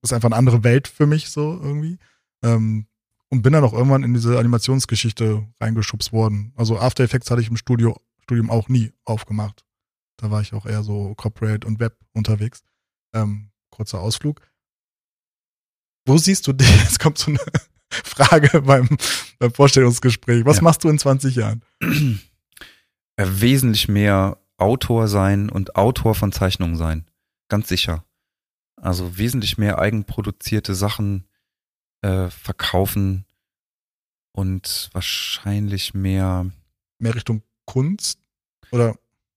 ist einfach eine andere Welt für mich so irgendwie. Ähm, und bin dann auch irgendwann in diese Animationsgeschichte reingeschubst worden. Also After Effects hatte ich im Studio, Studium auch nie aufgemacht. Da war ich auch eher so Corporate und Web unterwegs. Ähm, kurzer Ausflug. Wo siehst du dich? <laughs> Jetzt kommt so eine <laughs> Frage beim, beim Vorstellungsgespräch. Was Ja. machst du in 20 Jahren? <clears throat> äh, wesentlich mehr Autor sein und Autor von Zeichnungen sein. Ganz sicher. Also wesentlich mehr eigenproduzierte Sachen äh, verkaufen und wahrscheinlich mehr, Mehr Richtung Kunst? Oder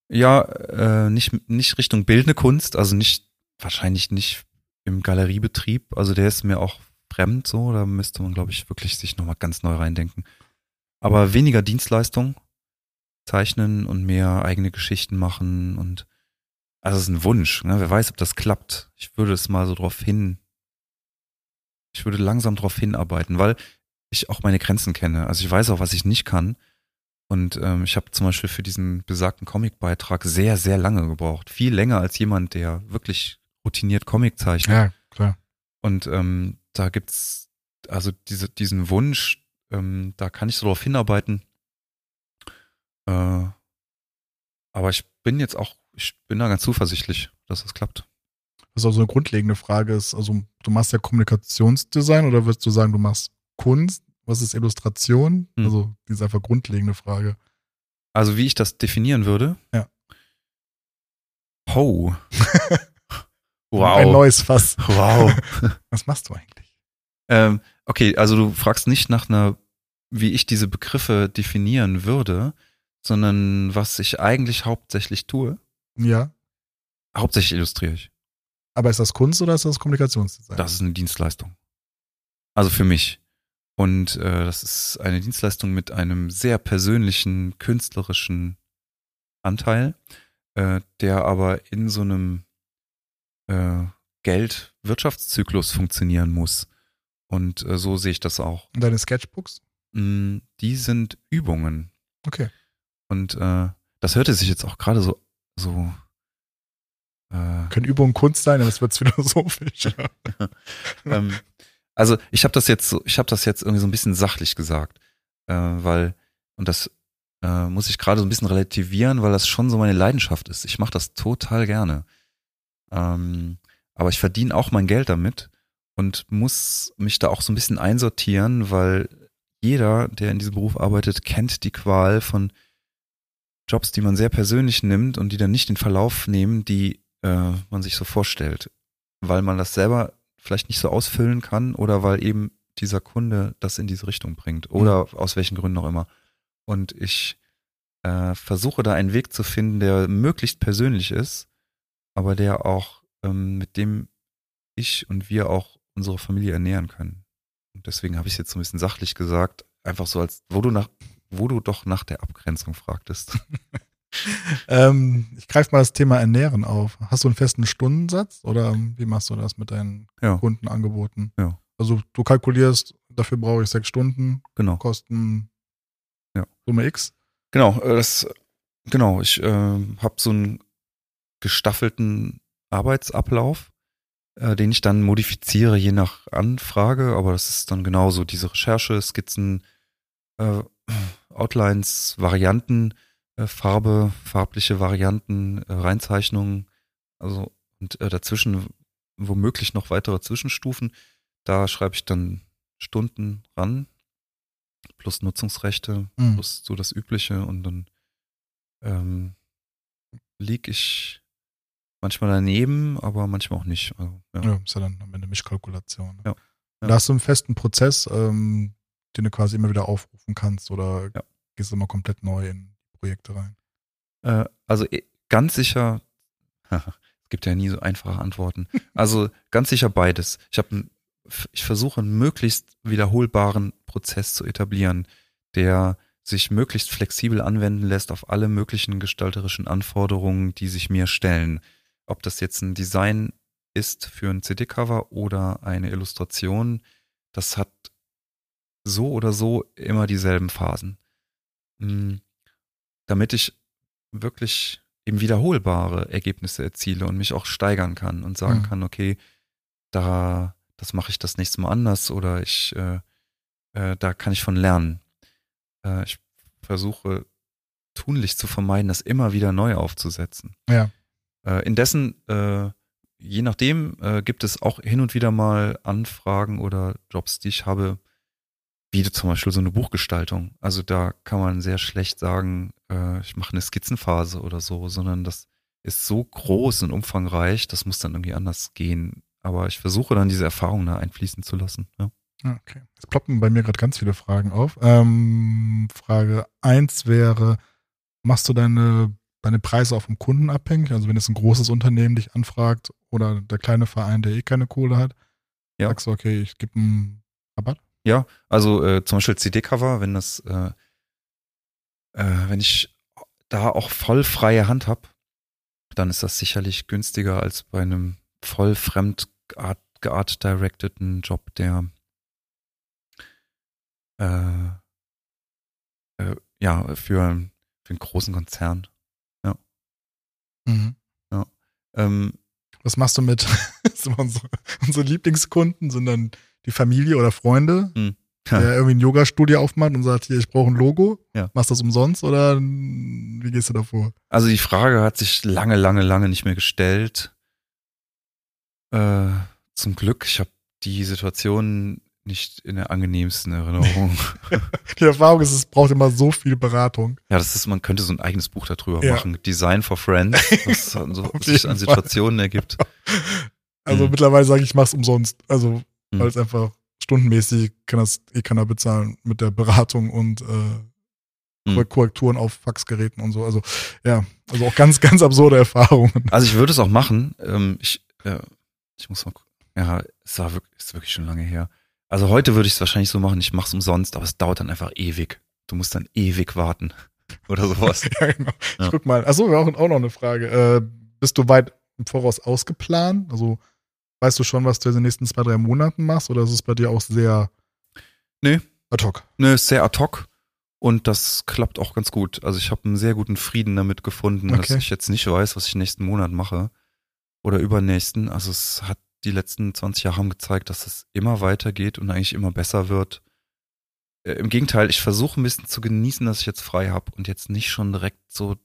ja, äh, nicht, nicht Richtung bildende Kunst, also nicht, wahrscheinlich nicht im Galeriebetrieb. Also der ist mir auch fremd so, da müsste man, glaube ich, wirklich sich nochmal ganz neu reindenken. Aber weniger Dienstleistung, zeichnen und mehr eigene Geschichten machen und also es ist ein Wunsch, ne? Wer weiß, ob das klappt. Ich würde es mal so drauf hin, ich würde langsam drauf hinarbeiten, weil ich auch meine Grenzen kenne. Also ich weiß auch, was ich nicht kann. Und ähm, ich habe zum Beispiel für diesen besagten Comicbeitrag sehr, sehr lange gebraucht. Viel länger als jemand, der wirklich routiniert Comic zeichnet. ja, klar. Und ähm, da gibt's also diese, diesen Wunsch, ähm, da kann ich so drauf hinarbeiten. Äh, aber ich bin jetzt auch, ich bin da ganz zuversichtlich, dass es klappt. Das ist auch so eine grundlegende Frage ist, also du machst ja Kommunikationsdesign oder würdest du sagen, du machst Kunst? Was ist Illustration? Hm. Also, die ist einfach grundlegende Frage. Also wie ich das definieren würde. Ja. Ho. <laughs> Ein wow. neues Fass. Wow. <laughs> Was machst du eigentlich? ähm, okay, also du fragst nicht nach einer, wie ich diese Begriffe definieren würde, sondern was ich eigentlich hauptsächlich tue. Ja. Hauptsächlich illustriere ich. Aber ist das Kunst oder ist das Kommunikationsdesign? Das ist eine Dienstleistung. Also für mich. Und äh, das ist eine Dienstleistung mit einem sehr persönlichen, künstlerischen Anteil, äh, der aber in so einem äh, Geld-Wirtschaftszyklus funktionieren muss. Und äh, so sehe ich das auch. Und deine Sketchbooks? Mm, die sind Übungen. Okay. Und äh, das hörte sich jetzt auch gerade so, so äh, Können Übungen Kunst sein, aber es wird <laughs> philosophisch. <laughs> ähm, also ich habe das jetzt so, ich habe das jetzt irgendwie so ein bisschen sachlich gesagt, äh, weil und das äh, muss ich gerade so ein bisschen relativieren, weil das schon so meine Leidenschaft ist. Ich mache das total gerne, ähm, aber ich verdiene auch mein Geld damit und muss mich da auch so ein bisschen einsortieren, weil jeder, der in diesem Beruf arbeitet, kennt die Qual von Jobs, die man sehr persönlich nimmt und die dann nicht den Verlauf nehmen, die äh, man sich so vorstellt, weil man das selber vielleicht nicht so ausfüllen kann oder weil eben dieser Kunde das in diese Richtung bringt oder aus welchen Gründen auch immer. Und ich äh, versuche da einen Weg zu finden, der möglichst persönlich ist, aber der auch ähm, mit dem ich und wir auch unsere Familie ernähren können. Und deswegen habe ich es jetzt so ein bisschen sachlich gesagt, einfach so als, wo du nach, wo du doch nach der Abgrenzung fragtest. <laughs> <laughs> ähm, ich greife mal das Thema Ernähren auf. Hast du einen festen Stundensatz oder wie machst du das mit deinen Ja. Kundenangeboten? Ja. Also du kalkulierst, dafür brauche ich sechs Stunden, Genau. Kosten Ja. Summe X. Genau, äh, das, genau, ich äh, habe so einen gestaffelten Arbeitsablauf, äh, den ich dann modifiziere je nach Anfrage, aber das ist dann genauso diese Recherche, Skizzen, äh, <clears throat> Outlines, Varianten, äh, Farbe, farbliche Varianten, äh, Reinzeichnungen, also und äh, dazwischen womöglich noch weitere Zwischenstufen. Da schreibe ich dann Stunden ran, plus Nutzungsrechte, Mhm. plus so das Übliche und dann ähm, lieg ich manchmal daneben, aber manchmal auch nicht. Also, ja. Ja, ist ja dann am Ende Mischkalkulation. Ja. Ja. Da hast du einen festen Prozess, ähm, den du quasi immer wieder aufrufen kannst oder Ja. gehst du immer komplett neu in Projekte rein. Äh, also eh, ganz sicher, <laughs> es gibt ja nie so einfache Antworten. <laughs> Also ganz sicher beides. Ich habe, ich versuche einen möglichst wiederholbaren Prozess zu etablieren, der sich möglichst flexibel anwenden lässt auf alle möglichen gestalterischen Anforderungen, die sich mir stellen. Ob das jetzt ein Design ist für ein CD-Cover oder eine Illustration, das hat so oder so immer dieselben Phasen. Hm, damit ich wirklich eben wiederholbare Ergebnisse erziele und mich auch steigern kann und sagen Mhm. kann, okay, da, das mache ich das nächste Mal anders oder ich, äh, äh, da kann ich von lernen. Äh, ich versuche tunlich zu vermeiden, das immer wieder neu aufzusetzen. Ja. Äh, indessen, äh, je nachdem, äh, gibt es auch hin und wieder mal Anfragen oder Jobs, die ich habe, wie zum Beispiel so eine Buchgestaltung. Also da kann man sehr schlecht sagen, äh, ich mache eine Skizzenphase oder so, sondern das ist so groß und umfangreich, das muss dann irgendwie anders gehen. Aber ich versuche dann diese Erfahrung da einfließen zu lassen. Ja. Okay. Jetzt ploppen bei mir gerade ganz viele Fragen auf. Ähm, Frage eins wäre, machst du deine, deine Preise auch vom Kunden abhängig? Also wenn jetzt ein großes Unternehmen dich anfragt oder der kleine Verein, der eh keine Kohle hat, Ja. sagst du, okay, ich gebe einen Rabatt? Ja, also äh, zum Beispiel CD-Cover, wenn das, äh, äh, wenn ich da auch voll freie Hand habe, dann ist das sicherlich günstiger als bei einem voll fremd geart, geart-directeden Job, der äh, äh, ja für, für einen großen Konzern. Mhm. Ähm, Was machst du mit <laughs> unsere, unsere Lieblingskunden? Sind dann die Familie oder Freunde, Hm. der irgendwie ein Yoga-Studio aufmacht und sagt, hier, ich brauche ein Logo? Ja. Machst du das umsonst oder wie gehst du da vor? Also die Frage hat sich lange, lange, lange nicht mehr gestellt. Äh, zum Glück, ich habe die Situation nicht in der angenehmsten Erinnerung. <laughs> <laughs> Die Erfahrung ist, es braucht immer so viel Beratung. ja, das ist, man könnte so ein eigenes Buch darüber Ja. machen. Design for Friends, was <laughs> so sich an Fall. Situationen ergibt. Also Mhm. mittlerweile sage ich, ich mach's umsonst. Also, Mhm. weil es einfach stundenmäßig kann das eh keiner bezahlen mit der Beratung und äh, Mhm. Korrekturen auf Faxgeräten und so. Also, ja, also auch ganz, <laughs> ganz absurde Erfahrungen. Also ich würde es auch machen. Ähm, ich, äh, ich muss mal gucken. Ja, es war wirklich, ist wirklich schon lange her. Also heute würde ich es wahrscheinlich so machen, ich mache es umsonst, aber es dauert dann einfach ewig. Du musst dann ewig warten. <laughs> Oder sowas. <laughs> ja, genau. Ja. Ich guck mal. Achso, wir haben auch noch eine Frage. Äh, bist du weit im Voraus ausgeplant? Also, weißt du schon, was du in den nächsten zwei, drei Monaten machst? Oder ist es bei dir auch sehr Nee. ad hoc? Nö, ist sehr ad hoc und das klappt auch ganz gut. Also ich habe einen sehr guten Frieden damit gefunden, dass Okay. ich jetzt nicht weiß, was ich nächsten Monat mache oder übernächsten. Also es hat die letzten 20 Jahre haben gezeigt, dass es immer weitergeht und eigentlich immer besser wird. Äh, Im Gegenteil, ich versuche ein bisschen zu genießen, dass ich jetzt frei habe und jetzt nicht schon direkt so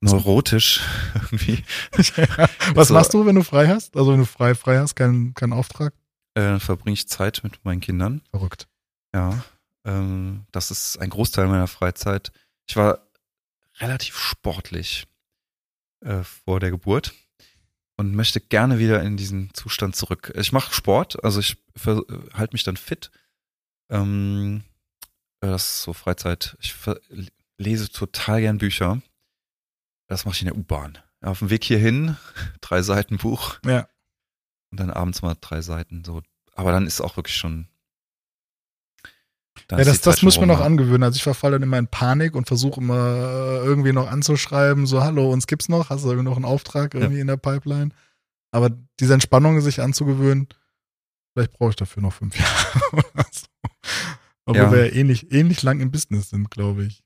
neurotisch <laughs> irgendwie. <laughs> Was So. machst du, wenn du frei hast? Also, wenn du frei, frei hast, keinen keinen Auftrag? Äh, dann verbringe ich Zeit mit meinen Kindern. Verrückt. Ja, ähm, das ist ein Großteil meiner Freizeit. Ich war relativ sportlich äh, vor der Geburt und möchte gerne wieder in diesen Zustand zurück. Ich mache Sport, also ich halte mich dann fit. Ähm, äh, das ist so Freizeit. Ich lese total gern Bücher. Das mache ich in der U-Bahn. Auf dem Weg hierhin, <laughs> drei Seiten Buch. Ja. Und dann abends mal drei Seiten. So. Aber dann ist auch wirklich schon. Ja, das, das muss rum, noch ja. angewöhnen. Also ich verfalle dann immer in Panik und versuche immer äh, irgendwie noch anzuschreiben, so, hallo, uns gibt's noch, hast du irgendwie noch einen Auftrag irgendwie in der Pipeline? Aber diese Entspannung sich anzugewöhnen, vielleicht brauche ich dafür noch fünf <laughs> Jahre oder so. Obwohl Ja. wir ja ähnlich, ähnlich lang im Business sind, glaube ich.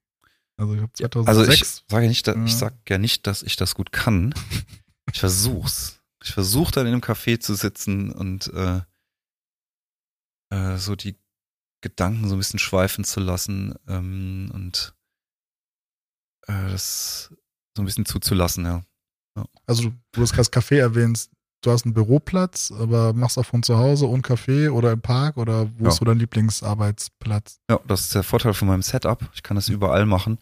Also ich habe Ja, 2006. Also ich sage nicht, dass, ich Ja. sag ja nicht, dass ich das gut kann. Ich versuch's. Ich versuche dann in einem Café zu sitzen und äh, äh, so die Gedanken so ein bisschen schweifen zu lassen ähm, und äh, das so ein bisschen zuzulassen, ja. Also du, du hast gerade Café erwähnt, du hast einen Büroplatz, aber machst auch von zu Hause und Café oder im Park oder wo Ja. ist so dein Lieblingsarbeitsplatz? Ja, das ist der Vorteil von meinem Setup. Ich kann das überall machen.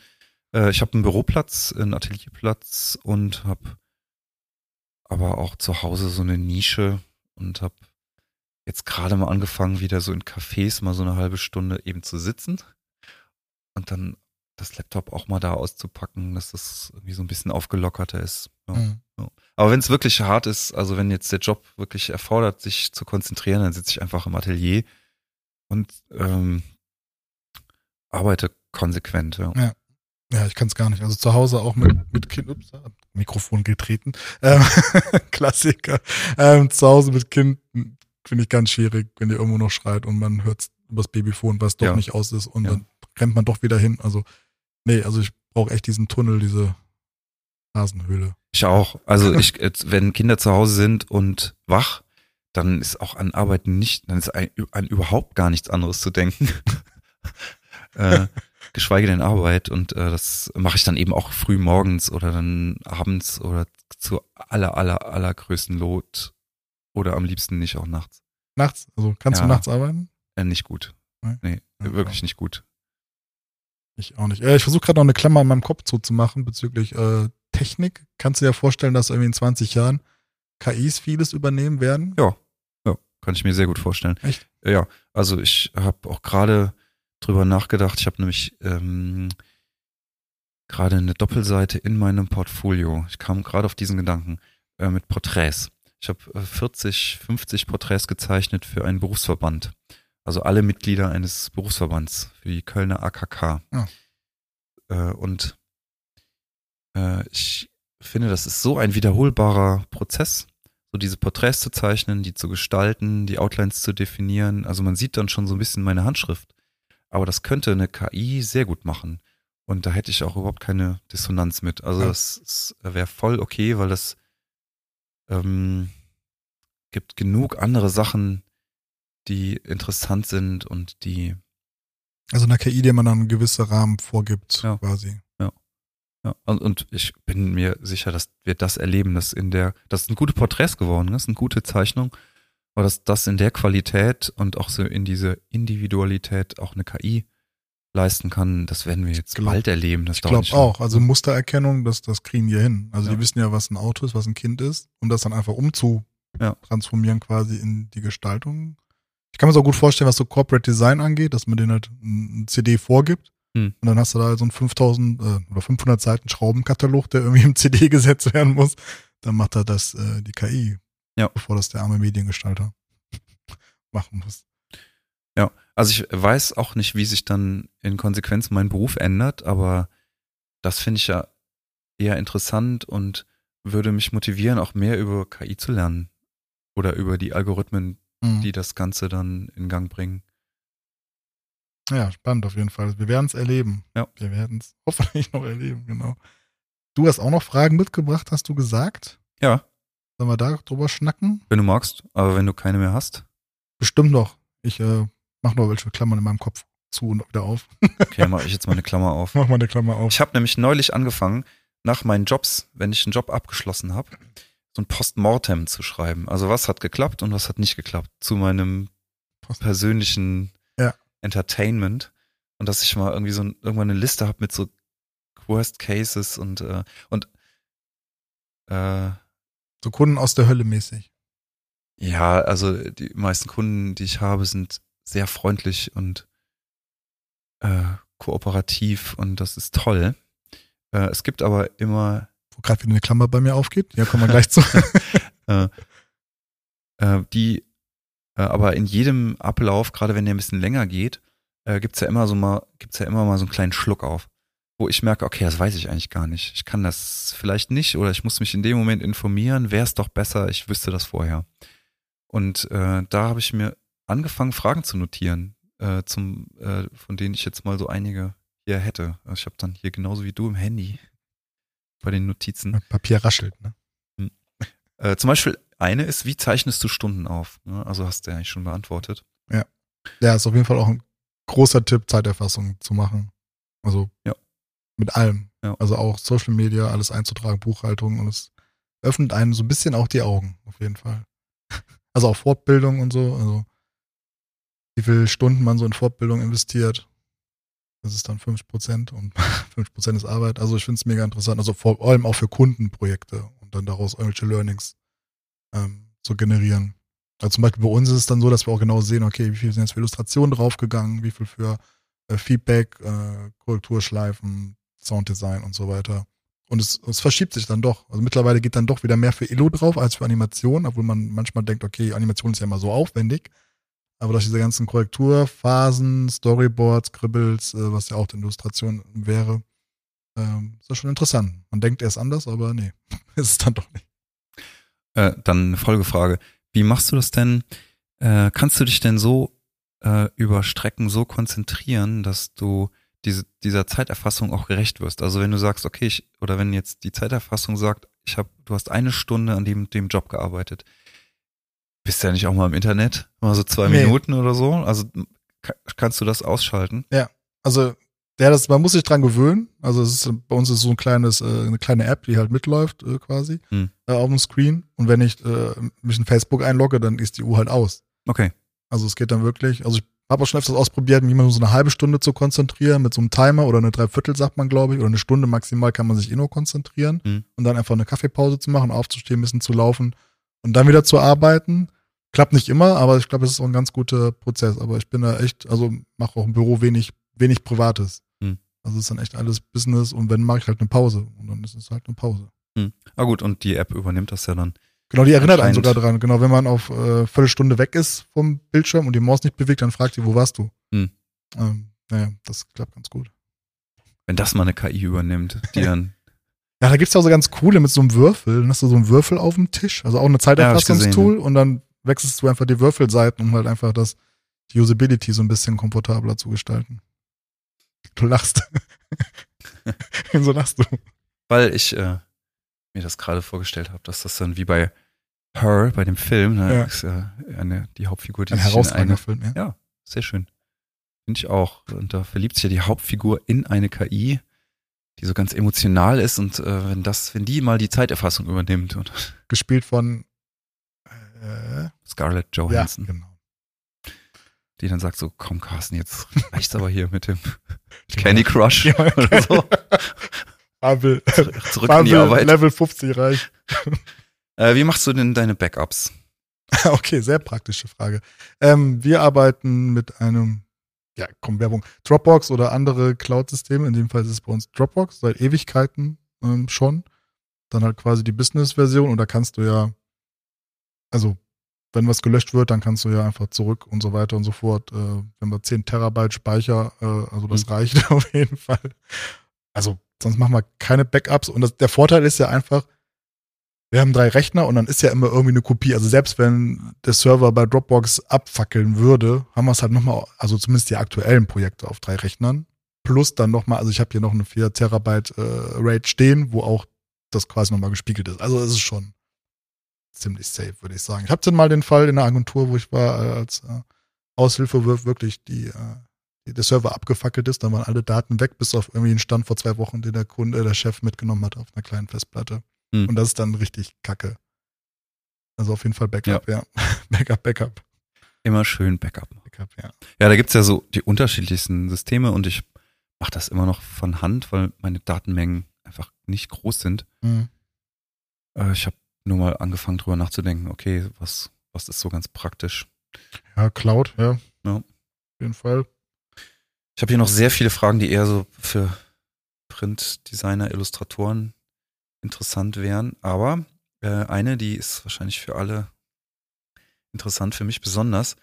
Äh, ich habe einen Büroplatz, einen Atelierplatz und habe aber auch zu Hause so eine Nische und habe jetzt gerade mal angefangen, wieder so in Cafés mal so eine halbe Stunde eben zu sitzen und dann das Laptop auch mal da auszupacken, dass das irgendwie so ein bisschen aufgelockerter ist. Ja. Mhm. Aber wenn es wirklich hart ist, also wenn jetzt der Job wirklich erfordert, sich zu konzentrieren, dann sitze ich einfach im Atelier und ähm, arbeite konsequent. Ja. Ja. Ja, ich kann es gar nicht. Also zu Hause auch mit, mit Kind, ups, Mikrofon getreten. Ähm, <laughs> Klassiker. Ähm, zu Hause mit Kind finde ich ganz schwierig, wenn ihr irgendwo noch schreit und man hört übers Babyfon, was doch ja. nicht aus ist und ja. dann rennt man doch wieder hin. Also, nee, also ich brauche echt diesen Tunnel, diese Hasenhöhle. Ich auch. Also ich, wenn Kinder zu Hause sind und wach, dann ist auch an Arbeiten nicht, dann ist ein, an überhaupt gar nichts anderes zu denken. <laughs> äh, geschweige denn Arbeit. Und äh, das mache ich dann eben auch früh morgens oder dann abends oder zu aller, aller, allergrößten Lot oder am liebsten nicht auch nachts. Nachts? Also kannst ja. du nachts arbeiten? Äh, nicht gut. Nee, nee ja, wirklich ja. nicht gut. Ich auch nicht. Äh, ich versuche gerade noch eine Klammer in meinem Kopf zuzumachen bezüglich äh, Technik. Kannst du dir vorstellen, dass irgendwie in 20 Jahren KIs vieles übernehmen werden? Ja, ja, kann ich mir sehr gut vorstellen. Echt? Ja, also ich habe auch gerade drüber nachgedacht. Ich habe nämlich ähm, gerade eine Doppelseite in meinem Portfolio. Ich kam gerade auf diesen Gedanken äh, mit Porträts. Ich habe äh, 40, 50 Porträts gezeichnet für einen Berufsverband. Also alle Mitglieder eines Berufsverbands für die Kölner AKK. Ja. Äh, und äh, ich finde, das ist so ein wiederholbarer Prozess, so diese Porträts zu zeichnen, die zu gestalten, die Outlines zu definieren. Also man sieht dann schon so ein bisschen meine Handschrift. Aber das könnte eine KI sehr gut machen. Und da hätte ich auch überhaupt keine Dissonanz mit. Also ja. das, das wäre voll okay, weil das ähm, gibt genug andere Sachen, die interessant sind und die. Also eine KI, der man dann gewisse Rahmen vorgibt, ja. quasi. Ja. Ja, und, und ich bin mir sicher, dass wir das erleben, dass in der, das sind gute Porträts geworden, das sind gute Zeichnungen, aber dass das in der Qualität und auch so in diese Individualität auch eine KI leisten kann, das werden wir jetzt glaub, bald erleben. Das ich glaube auch. Also Mustererkennung, das, das kriegen die hin. Also ja. die wissen ja, was ein Auto ist, was ein Kind ist, um das dann einfach umzu ja. transformieren quasi in die Gestaltung. Ich kann mir so gut vorstellen, was so Corporate Design angeht, dass man denen halt ein CD vorgibt hm. und dann hast du da so einen 5000 äh, oder 500 Seiten Schraubenkatalog, der irgendwie im CD <laughs> gesetzt werden muss. Dann macht er das äh, die KI ja. Bevor das der arme Mediengestalter <laughs> machen muss. Ja, also ich weiß auch nicht, wie sich dann in Konsequenz mein Beruf ändert, aber das finde ich ja eher interessant und würde mich motivieren, auch mehr über KI zu lernen oder über die Algorithmen, mhm. die das Ganze dann in Gang bringen. Ja, spannend auf jeden Fall. Wir werden es erleben. Ja. Wir werden es <laughs> hoffentlich noch erleben, genau. Du hast auch noch Fragen mitgebracht, hast du gesagt? Ja. Sollen wir da drüber schnacken? Wenn du magst, aber wenn du keine mehr hast. Bestimmt noch. Ich äh, mach noch welche Klammern in meinem Kopf zu und wieder auf. <laughs> okay, mach ich jetzt mal eine Klammer auf. Mach mal eine Klammer auf. Ich habe nämlich neulich angefangen, nach meinen Jobs, wenn ich einen Job abgeschlossen habe, so ein Postmortem zu schreiben. Also was hat geklappt und was hat nicht geklappt zu meinem persönlichen ja. Entertainment. Und dass ich mal irgendwie so ein, irgendwann eine Liste habe mit so Worst Cases und äh, und äh, so Kunden aus der Hölle mäßig. Ja, also die meisten Kunden, die ich habe, sind sehr freundlich und äh, kooperativ und das ist toll. Äh, es gibt aber immer. Wo gerade wieder eine Klammer bei mir aufgeht, ja, kommen wir gleich zu. <laughs> äh, äh, die äh, aber in jedem Ablauf, gerade wenn der ein bisschen länger geht, äh, gibt's ja immer so mal, gibt's ja immer mal so einen kleinen Schluck auf wo ich merke, okay, das weiß ich eigentlich gar nicht. Ich kann das vielleicht nicht oder ich muss mich in dem Moment informieren, wäre es doch besser, ich wüsste das vorher. Und da habe ich mir angefangen, Fragen zu notieren, zum, von denen ich jetzt mal so einige hier hätte. Also ich habe dann hier genauso wie du im Handy bei den Notizen. Papier raschelt, ne? Hm. Äh, zum Beispiel eine ist, wie zeichnest du Stunden auf? Ne? Also hast du ja eigentlich schon beantwortet. Ja. Ja, ist auf jeden Fall auch ein großer Tipp, Zeiterfassung zu machen. Also ja. Mit allem. Ja. Also auch Social Media, alles einzutragen, Buchhaltung und es öffnet einem so ein bisschen auch die Augen, auf jeden Fall. <laughs> Also auch Fortbildung und so, also wie viele Stunden man so in Fortbildung investiert. Das ist dann 50 Prozent und <laughs> 50 Prozent ist Arbeit. Also ich finde es mega interessant. Also vor allem auch für Kundenprojekte und dann daraus irgendwelche Learnings ähm, zu generieren. Also zum Beispiel bei uns ist es dann so, dass wir auch genau sehen, okay, wie viel sind jetzt für Illustrationen draufgegangen, wie viel für äh, Feedback, äh, Korrekturschleifen, Sounddesign und so weiter. Und es, es verschiebt sich dann doch. Also mittlerweile geht dann doch wieder mehr für Illo drauf als für Animation, obwohl man manchmal denkt, okay, Animation ist ja immer so aufwendig. Aber durch diese ganzen Korrekturphasen, Storyboards, Scribbles, äh, was ja auch die Illustration wäre, ähm, ist das schon interessant. Man denkt erst anders, aber nee, <laughs> ist es dann doch nicht. Äh, dann eine Folgefrage. Wie machst du das denn? Äh, kannst du dich denn so äh, über Strecken so konzentrieren, dass du diese, dieser Zeiterfassung auch gerecht wirst? Also wenn du sagst, okay, ich, oder wenn jetzt die Zeiterfassung sagt, ich habe, du hast eine Stunde an dem, dem Job gearbeitet, bist du ja nicht auch mal im Internet? Mal so zwei Nee. Minuten oder so? Also ka- kannst du das ausschalten? Also, ja, das, man muss sich dran gewöhnen. Also es ist bei uns ist so ein kleines, äh, eine kleine App, die halt mitläuft äh, quasi Hm. äh, auf dem Screen. Und wenn ich äh, mich in Facebook einlogge, dann ist die Uhr halt aus. Okay. Also es geht dann wirklich. Also ich habe auch schon öfters ausprobiert, mich mal so eine halbe Stunde zu konzentrieren mit so einem Timer oder eine Dreiviertel, sagt man, glaube ich, oder eine Stunde maximal kann man sich eh nur konzentrieren Hm. und dann einfach eine Kaffeepause zu machen, aufzustehen, ein bisschen zu laufen und dann wieder zu arbeiten. Klappt nicht immer, aber ich glaube, es ist auch ein ganz guter Prozess. Aber ich bin da echt, also mache auch im Büro wenig, wenig Privates. Hm. Also es ist dann echt alles Business und wenn mache ich halt eine Pause und dann ist es halt eine Pause. Ah gut, und die App übernimmt das ja dann. Genau, die erinnert einen sogar dran. Genau, wenn man auf äh, Viertelstunde weg ist vom Bildschirm und die Maus nicht bewegt, dann fragt sie, wo warst du? Hm. Ähm, naja, das klappt ganz gut. Wenn das mal eine KI übernimmt, die dann <laughs> Ja, da gibt's ja auch so ganz coole mit so einem Würfel. Dann hast du so einen Würfel auf dem Tisch, also auch eine Zeiterfassungstool und dann wechselst du einfach die Würfelseiten, um halt einfach das die Usability so ein bisschen komfortabler zu gestalten. Du lachst. <laughs> Wieso lachst du? weil ich äh, mir das gerade vorgestellt habe, dass das dann wie bei Her, bei dem Film, ne, Ja. ist ja eine, die Hauptfigur, die Ein sich herausragender Film, ja. ja, sehr schön. Finde ich auch. Und da verliebt sich ja die Hauptfigur in eine KI, die so ganz emotional ist und äh, wenn das, wenn die mal die Zeiterfassung übernimmt und Gespielt von äh, Scarlett ja, Johansson, genau. die dann sagt so, komm Carsten, jetzt <laughs> reicht's aber hier mit dem Candy Crush <laughs> Ja, oder so. Fabel, Zurück in die Arbeit. Level 50 reich. Äh, wie machst du denn deine Backups? <laughs> Okay, sehr praktische Frage. Ähm, wir arbeiten mit einem, ja, komm, Werbung, Dropbox oder andere Cloud-Systeme. In dem Fall ist es bei uns Dropbox, seit Ewigkeiten ähm, schon. Dann halt quasi die Business-Version und da kannst du ja, also wenn was gelöscht wird, dann kannst du ja einfach zurück und so weiter und so fort. Äh, wenn wir 10 Terabyte Speicher, äh, also das Mhm. reicht <laughs> auf jeden Fall. Also sonst machen wir keine Backups und das, der Vorteil ist ja einfach, wir haben drei Rechner und dann ist ja immer irgendwie eine Kopie. Also selbst wenn der Server bei Dropbox abfackeln würde, haben wir es halt nochmal, also zumindest die aktuellen Projekte auf drei Rechnern. Plus dann nochmal, also ich habe hier noch eine 4 Terabyte äh, RAID stehen, wo auch das quasi nochmal gespiegelt ist. Also es ist schon ziemlich safe, würde ich sagen. Ich hatte mal den Fall in der Agentur, wo ich war, äh, als äh, Aushilfe wirklich die, äh, die, der Server abgefackelt ist, dann waren alle Daten weg, bis auf irgendwie einen Stand vor zwei Wochen, den der Kunde, der Chef mitgenommen hat auf einer kleinen Festplatte. Hm. Und das ist dann richtig kacke. Also auf jeden Fall Backup, ja. <laughs> Backup, Backup, Immer schön Backup. Backup, ja. Ja, da gibt's ja so die unterschiedlichsten Systeme und ich mache das immer noch von Hand, weil meine Datenmengen einfach nicht groß sind. Mhm. Äh, ich habe nur mal angefangen drüber nachzudenken, okay, was, was ist so ganz praktisch. Ja, Cloud, ja. Ja. Auf jeden Fall. Ich habe hier noch sehr viele Fragen, die eher so für Printdesigner, Illustratoren interessant wären, aber äh, eine, die ist wahrscheinlich für alle interessant, für mich besonders.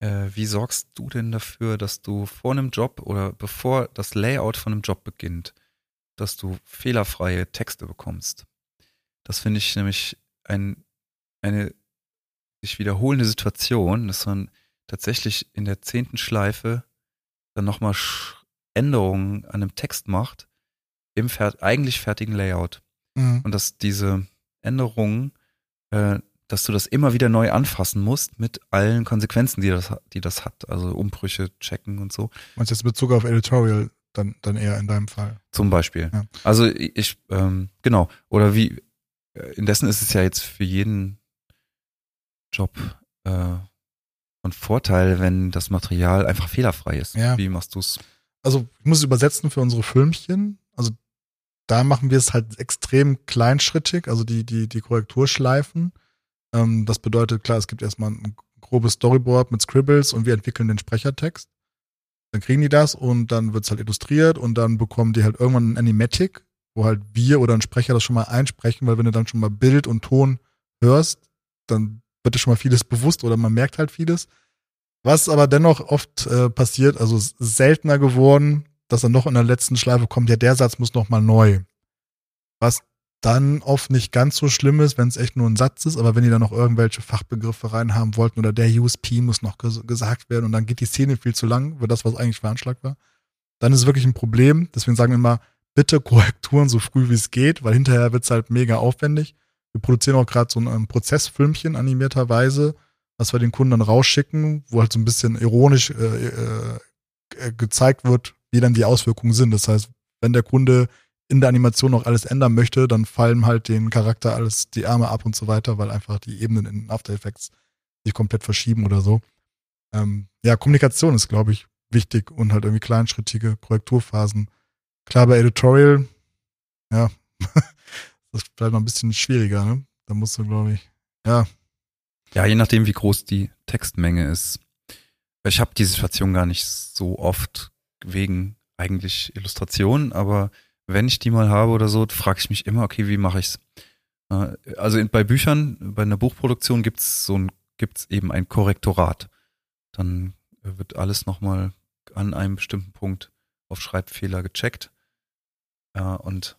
Äh, wie sorgst du denn dafür, dass du vor einem Job oder bevor das Layout von einem Job beginnt, dass du fehlerfreie Texte bekommst? Das finde ich nämlich ein, eine sich wiederholende Situation, dass man tatsächlich in der zehnten Schleife dann nochmal Änderungen an einem Text macht im fer eigentlich fertigen Layout. Mhm. Und dass diese Änderungen, äh, dass du das immer wieder neu anfassen musst mit allen Konsequenzen, die das, die das hat. Also Umbrüche checken und so. Du jetzt in Bezug auf Editorial dann, dann eher in deinem Fall? Zum Beispiel. Ja. Also ich, ähm, genau. Oder wie, indessen ist es ja jetzt für jeden Job äh, von Vorteil, wenn das Material einfach fehlerfrei ist. Ja. Wie machst du's? also ich muss es übersetzen für unsere Filmchen. Also da machen wir es halt extrem kleinschrittig, also die, die, die Korrekturschleifen. Ähm, das bedeutet, klar, es gibt erstmal ein grobes Storyboard mit Scribbles und wir entwickeln den Sprechertext. Dann kriegen die das und dann wird's halt illustriert und dann bekommen die halt irgendwann ein Animatic, wo halt wir oder ein Sprecher das schon mal einsprechen, weil wenn du dann schon mal Bild und Ton hörst, dann wird dir schon mal vieles bewusst oder man merkt halt vieles. Was aber dennoch oft äh, passiert, also seltener geworden, dass dann noch in der letzten Schleife kommt, ja, der Satz muss noch mal neu. Was dann oft nicht ganz so schlimm ist, wenn es echt nur ein Satz ist, aber wenn die dann noch irgendwelche Fachbegriffe reinhaben wollten oder der USP muss noch ges gesagt werden und dann geht die Szene viel zu lang für das, was eigentlich veranschlagt war, dann ist es wirklich ein Problem. Deswegen sagen wir immer, bitte Korrekturen so früh wie es geht, weil hinterher wird's halt mega aufwendig. Wir produzieren auch gerade so ein ähm, Prozessfilmchen animierterweise, was wir den Kunden dann rausschicken, wo halt so ein bisschen ironisch äh, äh, äh gezeigt wird, wie dann die Auswirkungen sind. Das heißt, wenn der Kunde in der Animation noch alles ändern möchte, dann fallen halt den Charakter alles die Arme ab und so weiter, weil einfach die Ebenen in After Effects sich komplett verschieben oder so. Ähm, ja, Kommunikation ist, glaube ich, wichtig und halt irgendwie kleinschrittige Korrekturphasen. Klar, bei Editorial, ja, <laughs> das vielleicht noch ein bisschen schwieriger, ne? Da musst du, glaube ich, ja. Ja, je nachdem, wie groß die Textmenge ist. Ich habe die Situation gar nicht so oft wegen eigentlich Illustrationen, aber wenn ich die mal habe oder so, frage ich mich immer, okay, wie mache ich's? Also bei Büchern, bei einer Buchproduktion gibt's so ein, gibt's eben ein Korrektorat. Dann wird alles nochmal an einem bestimmten Punkt auf Schreibfehler gecheckt. Ja, und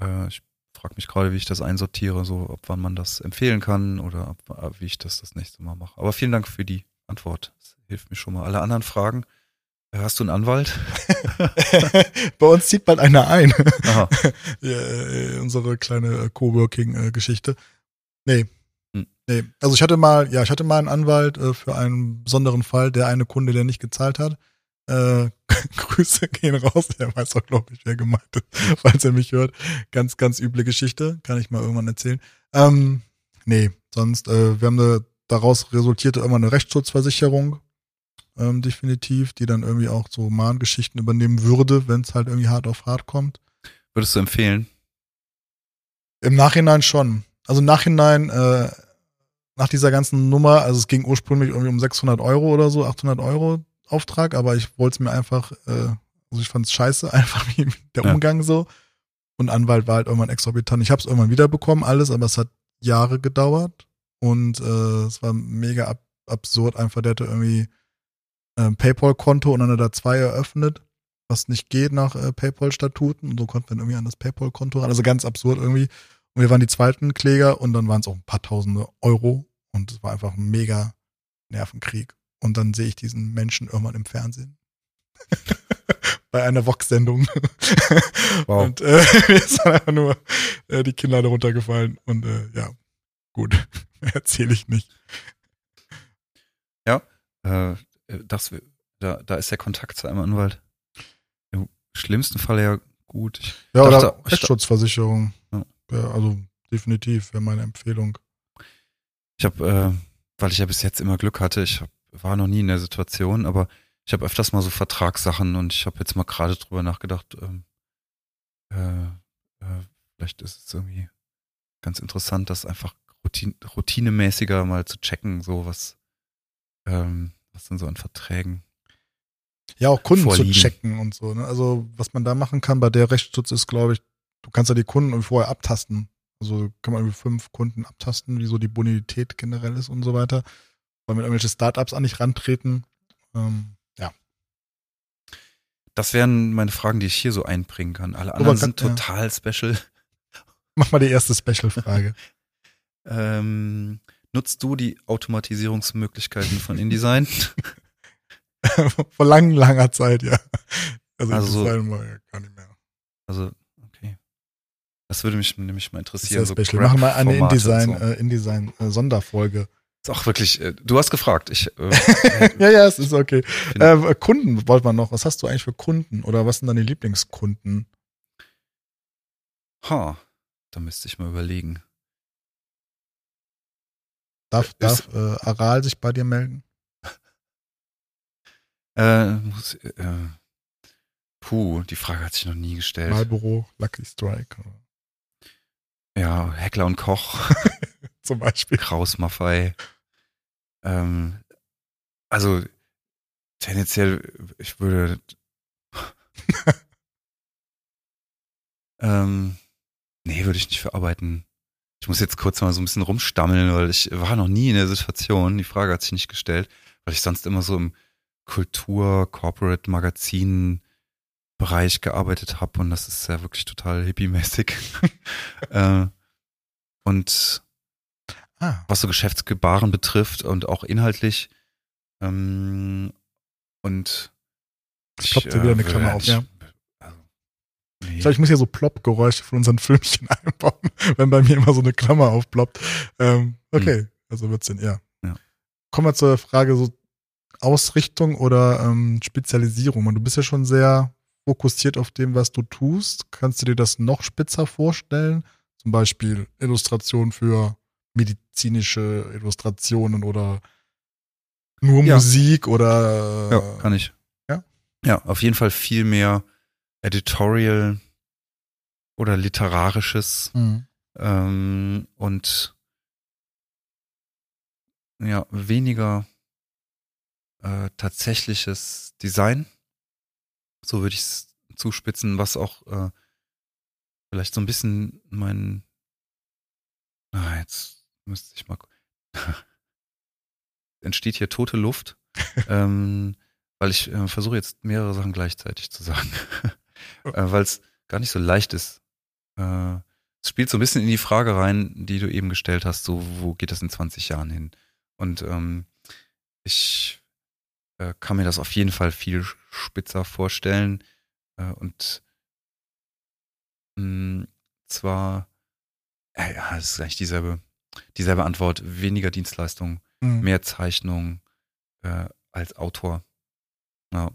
äh, ich frage mich gerade, wie ich das einsortiere, so ob wann man das empfehlen kann oder ob, wie ich das das nächste Mal mache. Aber vielen Dank für die Antwort. Das hilft mir schon mal. Alle anderen Fragen Hast du einen Anwalt? <laughs> Bei uns zieht bald einer ein. Aha. <laughs> ja, äh, unsere kleine äh, Coworking-Geschichte. Nee. Hm. Nee. Also ich hatte mal, ja, ich hatte mal einen Anwalt äh, für einen besonderen Fall, der eine Kunde, der nicht gezahlt hat. Äh, <laughs> Grüße gehen raus. Er weiß auch, glaube ich, wer gemeint ist, falls er mich hört. Ganz, ganz üble Geschichte. Kann ich mal irgendwann erzählen. Ähm, nee, sonst, äh, wir haben eine, daraus resultierte irgendwann eine Rechtsschutzversicherung ähm, definitiv, die dann irgendwie auch so Mahngeschichten übernehmen würde, wenn es halt irgendwie hart auf hart kommt. Würdest du empfehlen? Im Nachhinein schon. Also im Nachhinein, äh, nach dieser ganzen Nummer, also es ging ursprünglich irgendwie um 600 Euro oder so, 800 Euro Auftrag, aber ich wollte es mir einfach, äh, also ich fand es scheiße, <laughs> einfach wie der ja. Umgang so. Und Anwalt war halt irgendwann exorbitant. Ich habe es irgendwann wiederbekommen, alles, aber es hat Jahre gedauert und äh, es war mega ab absurd. Einfach, der hatte irgendwie äh, PayPal-Konto und dann hat er zwei eröffnet, was nicht geht nach äh, PayPal-Statuten. Und so konnten wir irgendwie an das PayPal-Konto ran. Also ganz absurd irgendwie. Und wir waren die zweiten Kläger und dann waren es auch ein paar tausende Euro. Und es war einfach ein mega Nervenkrieg. Und dann sehe ich diesen Menschen irgendwann im Fernsehen. <laughs> Bei einer Vox-Sendung. <laughs> Wow. Und äh, <laughs> mir dann einfach nur äh, die Kinder darunter gefallen. Und äh, ja, gut, erzähle ich nicht. Ja, äh, das, da, da ist der Kontakt zu einem Anwalt im schlimmsten Fall ja gut. Ich ja, dachte, oder Rechtsschutzversicherung. Ja. ja. also definitiv wäre meine Empfehlung. Ich habe, äh, weil ich ja bis jetzt immer Glück hatte, ich hab, war noch nie in der Situation, aber ich habe öfters mal so Vertragssachen und ich habe jetzt mal gerade drüber nachgedacht, ähm, äh, äh, vielleicht ist es irgendwie ganz interessant, das einfach routine, routinemäßiger mal zu checken, so was, ähm, was denn so an Verträgen? Ja, auch Kunden vorliegen. zu checken und so. Ne? Also was man da machen kann bei der Rechtsschutz ist, glaube ich, du kannst ja die Kunden vorher abtasten. Also kann man irgendwie fünf Kunden abtasten, wie so die Bonität generell ist und so weiter. Weil mit irgendwelche Startups an nicht rantreten. Ähm, ja. Das wären meine Fragen, die ich hier so einbringen kann. Alle anderen kann, sind total ja. special. <laughs> Mach mal die erste Special-Frage. <laughs> ähm, Nutzt du die Automatisierungsmöglichkeiten von InDesign? <laughs> Vor lang, langer Zeit, ja. Also, also so, mal gar nicht mehr. Also, okay. Das würde mich nämlich mal interessieren. Das ist ja so Machen wir eine InDesign, so. äh, InDesign äh, Sonderfolge. Ist auch wirklich, äh, du hast gefragt. Ich, äh, <laughs> ja, ja, es ist okay. Äh, Kunden wollte man noch. Was hast du eigentlich für Kunden? Oder was sind deine Lieblingskunden? Ha, da müsste ich mal überlegen. Darf, darf äh, Aral sich bei dir melden? Äh, muss, äh, puh, die Frage hat sich noch nie gestellt. Marlboro, Lucky Strike. Ja, Heckler und Koch. <laughs> Zum Beispiel. Kraus Maffei. Ähm, also, tendenziell, ich würde. <laughs> ähm, nee, würde ich nicht verarbeiten. Ich muss jetzt kurz mal so ein bisschen rumstammeln, weil ich war noch nie in der Situation. Die Frage hat sich nicht gestellt, weil ich sonst immer so im Kultur, Corporate, Magazin Bereich gearbeitet habe und das ist ja wirklich total hippie-mäßig. <laughs> äh, und ah. was so Geschäftsgebaren betrifft und auch inhaltlich. Ähm, und ich dir wieder eine Klammer auf, ja. Nee. Ich glaube, ich muss hier so Plopp-Geräusche von unseren <laughs> Filmchen einbauen, wenn bei mir immer so eine Klammer aufploppt. Ähm, okay, hm. also wird's denn, ja. ja. Kommen wir zur Frage so Ausrichtung oder ähm, Spezialisierung. Und du bist ja schon sehr fokussiert auf dem, was du tust. Kannst du dir das noch spitzer vorstellen? Zum Beispiel Illustration für medizinische Illustrationen oder nur ja. Musik oder. Ja, kann ich. Ja? Ja, auf jeden Fall viel mehr Editorial oder literarisches mhm. ähm, und ja, weniger äh, tatsächliches Design. So würde ich es zuspitzen, was auch äh, vielleicht so ein bisschen mein ah, jetzt müsste ich mal <laughs> entsteht hier tote Luft, <laughs> ähm, weil ich äh, versuche jetzt mehrere Sachen gleichzeitig zu sagen. <laughs> äh, weil es gar nicht so leicht ist. Äh, es spielt so ein bisschen in die Frage rein, die du eben gestellt hast, so wo geht das in 20 Jahren hin? Und ähm, ich äh, kann mir das auf jeden Fall viel spitzer vorstellen. Äh, und mh, mm, zwar, äh, ja, es ist eigentlich dieselbe, dieselbe Antwort, weniger Dienstleistung, mhm. mehr Zeichnung äh, als Autor. Ja.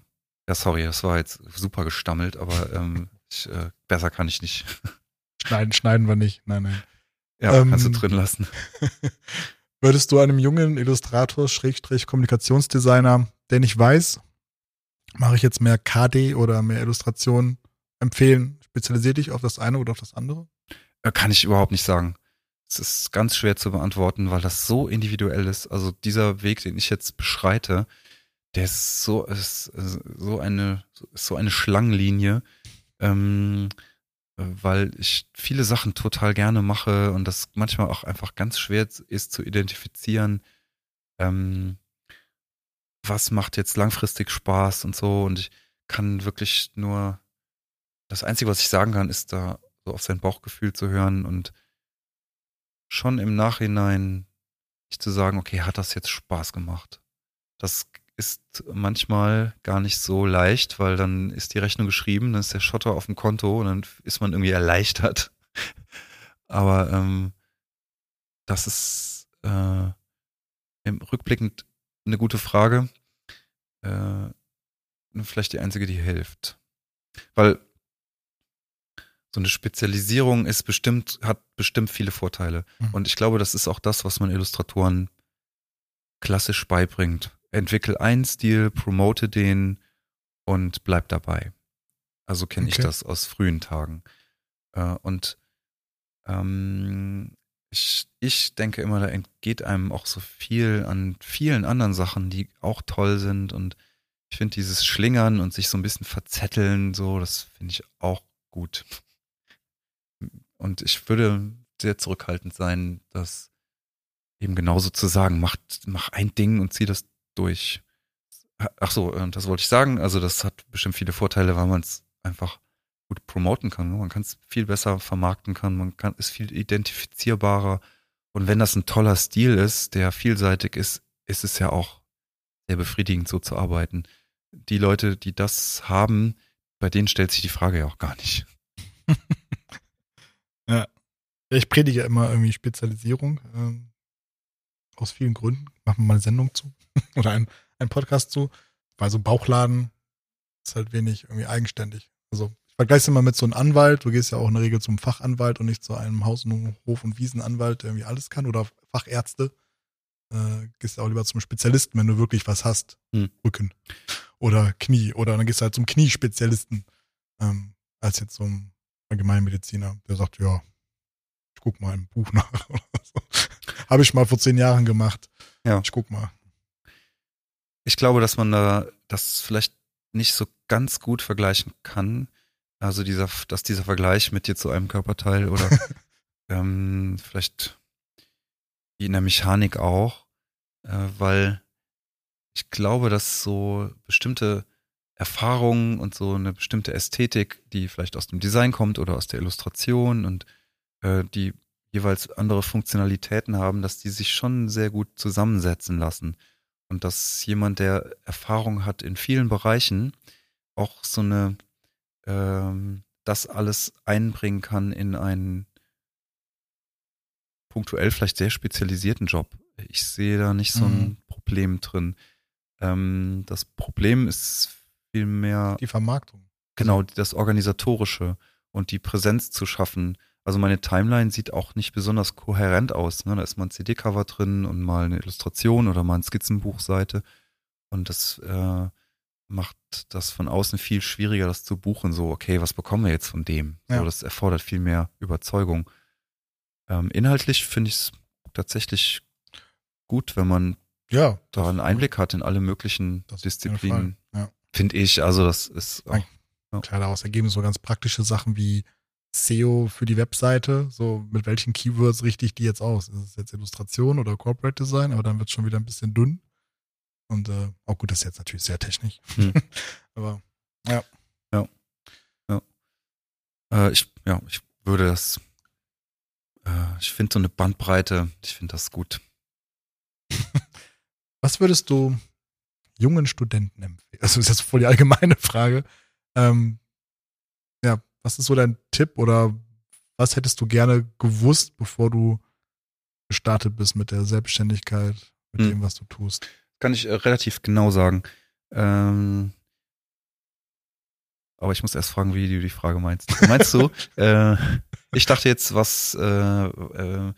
Ja, sorry, das war jetzt super gestammelt, aber <laughs> ähm, ich, äh, besser kann ich nicht. Schneiden, schneiden wir nicht. Nein, nein. Ja, ähm, kannst du drin lassen. <laughs> Würdest du einem jungen Illustrator, Schrägstrich Kommunikationsdesigner, der nicht weiß, mache ich jetzt mehr KD oder mehr Illustration, empfehlen, spezialisier dich auf das eine oder auf das andere? Äh, kann ich überhaupt nicht sagen. Es ist ganz schwer zu beantworten, weil das so individuell ist. Also dieser Weg, den ich jetzt beschreite, der ist so, ist so eine, so eine Schlangenlinie, ähm, weil ich viele Sachen total gerne mache und das manchmal auch einfach ganz schwer ist zu identifizieren, ähm, was macht jetzt langfristig Spaß und so und ich kann wirklich nur, das Einzige, was ich sagen kann, ist da so auf sein Bauchgefühl zu hören und schon im Nachhinein nicht zu sagen, okay, hat das jetzt Spaß gemacht? Das ist manchmal gar nicht so leicht, weil dann ist die Rechnung geschrieben, dann ist der Schotter auf dem Konto und dann ist man irgendwie erleichtert. <laughs> Aber ähm, das ist äh, im rückblickend eine gute Frage. Äh, vielleicht die einzige, die hilft. Weil so eine Spezialisierung ist bestimmt, hat bestimmt viele Vorteile. Mhm. Und ich glaube, das ist auch das, was man Illustratoren klassisch beibringt entwickel einen Stil, promote den und bleib dabei. Also kenne okay. ich das aus frühen Tagen. Äh, und ähm, ich, ich denke immer, da entgeht einem auch so viel an vielen anderen Sachen, die auch toll sind. Und ich finde dieses Schlingern und sich so ein bisschen verzetteln, so, das finde ich auch gut. Und ich würde sehr zurückhaltend sein, das eben genauso zu sagen, mach, mach ein Ding und zieh das durch. Ach so, äh, das wollte ich sagen. Also das hat bestimmt viele Vorteile, weil man es einfach gut promoten kann. Ne? Man kann es viel besser vermarkten kann, man kann ist viel identifizierbarer. Und wenn das ein toller Stil ist, der vielseitig ist, ist es ja auch sehr befriedigend, so zu arbeiten. Die Leute, die das haben, bei denen stellt sich die Frage ja auch gar nicht. <laughs> ja. Ich predige immer irgendwie Spezialisierung. Ähm, aus vielen Gründen. Machen wir mal eine Sendung zu. <laughs> Oder ein, ein Podcast zu. Weil so ein Bauchladen ist halt wenig irgendwie eigenständig. Also ich vergleiche es immer mit so einem Anwalt. Du gehst ja auch in der Regel zum Fachanwalt und nicht zu einem Haus- und Hof- und Wiesenanwalt, der irgendwie alles kann. Oder Fachärzte. Äh, gehst ja auch lieber zum Spezialisten, wenn du wirklich was hast. Hm. Rücken. Oder Knie. Oder dann gehst du halt zum Kniespezialisten. Ähm, als jetzt zum Allgemeinmediziner, der sagt, ja, guck mal im Buch nach. <laughs> Habe ich mal vor zehn Jahren gemacht. Ja. Ich guck mal. Ich glaube, dass man da das vielleicht nicht so ganz gut vergleichen kann. Also dieser, dass dieser Vergleich mit dir zu einem Körperteil oder <laughs> ähm, vielleicht wie in der Mechanik auch, äh, weil ich glaube, dass so bestimmte Erfahrung und so eine bestimmte Ästhetik, die vielleicht aus dem Design kommt oder aus der Illustration und äh, die jeweils andere Funktionalitäten haben, dass die sich schon sehr gut zusammensetzen lassen. Und dass jemand, der Erfahrung hat in vielen Bereichen, auch so eine, ähm, das alles einbringen kann in einen punktuell vielleicht sehr spezialisierten Job. Ich sehe da nicht so ein Mhm. Problem drin. Ähm, das Problem ist vielmehr Die Vermarktung. Genau, das Organisatorische und die Präsenz zu schaffen. Also meine Timeline sieht auch nicht besonders kohärent aus. Ne? Da ist mal ein CD-Cover drin und mal eine Illustration oder mal eine Skizzenbuchseite. Und das äh, macht das von außen viel schwieriger, das zu buchen. So, okay, was bekommen wir jetzt von dem? Ja. So, das erfordert viel mehr Überzeugung. Ähm, inhaltlich finde ich es tatsächlich gut, wenn man Ja, da einen Einblick hat in alle möglichen Disziplinen. Ja. Finde ich. Also das ist auch klar, daraus ergeben so ganz praktische Sachen wie SEO für die Webseite. So, mit welchen Keywords richte ich die jetzt aus? Ist es jetzt Illustration oder Corporate Design? Aber dann wird es schon wieder ein bisschen dünn. Und äh, auch gut, das ist jetzt natürlich sehr technisch. Hm. <laughs> Aber Äh, ich, ja, ich würde das, äh, ich finde so eine Bandbreite, ich finde das gut. <laughs> was würdest du jungen Studenten empfehlen? Also ist jetzt voll die allgemeine Frage. Ähm, ja, was ist so dein Tipp oder was hättest du gerne gewusst, bevor du gestartet bist mit der Selbstständigkeit, mit Hm. dem, was du tust? Kann ich äh, relativ genau sagen. Ähm, aber ich muss erst fragen, wie du die Frage meinst. Meinst du, <laughs> äh, ich dachte jetzt, was, äh, äh,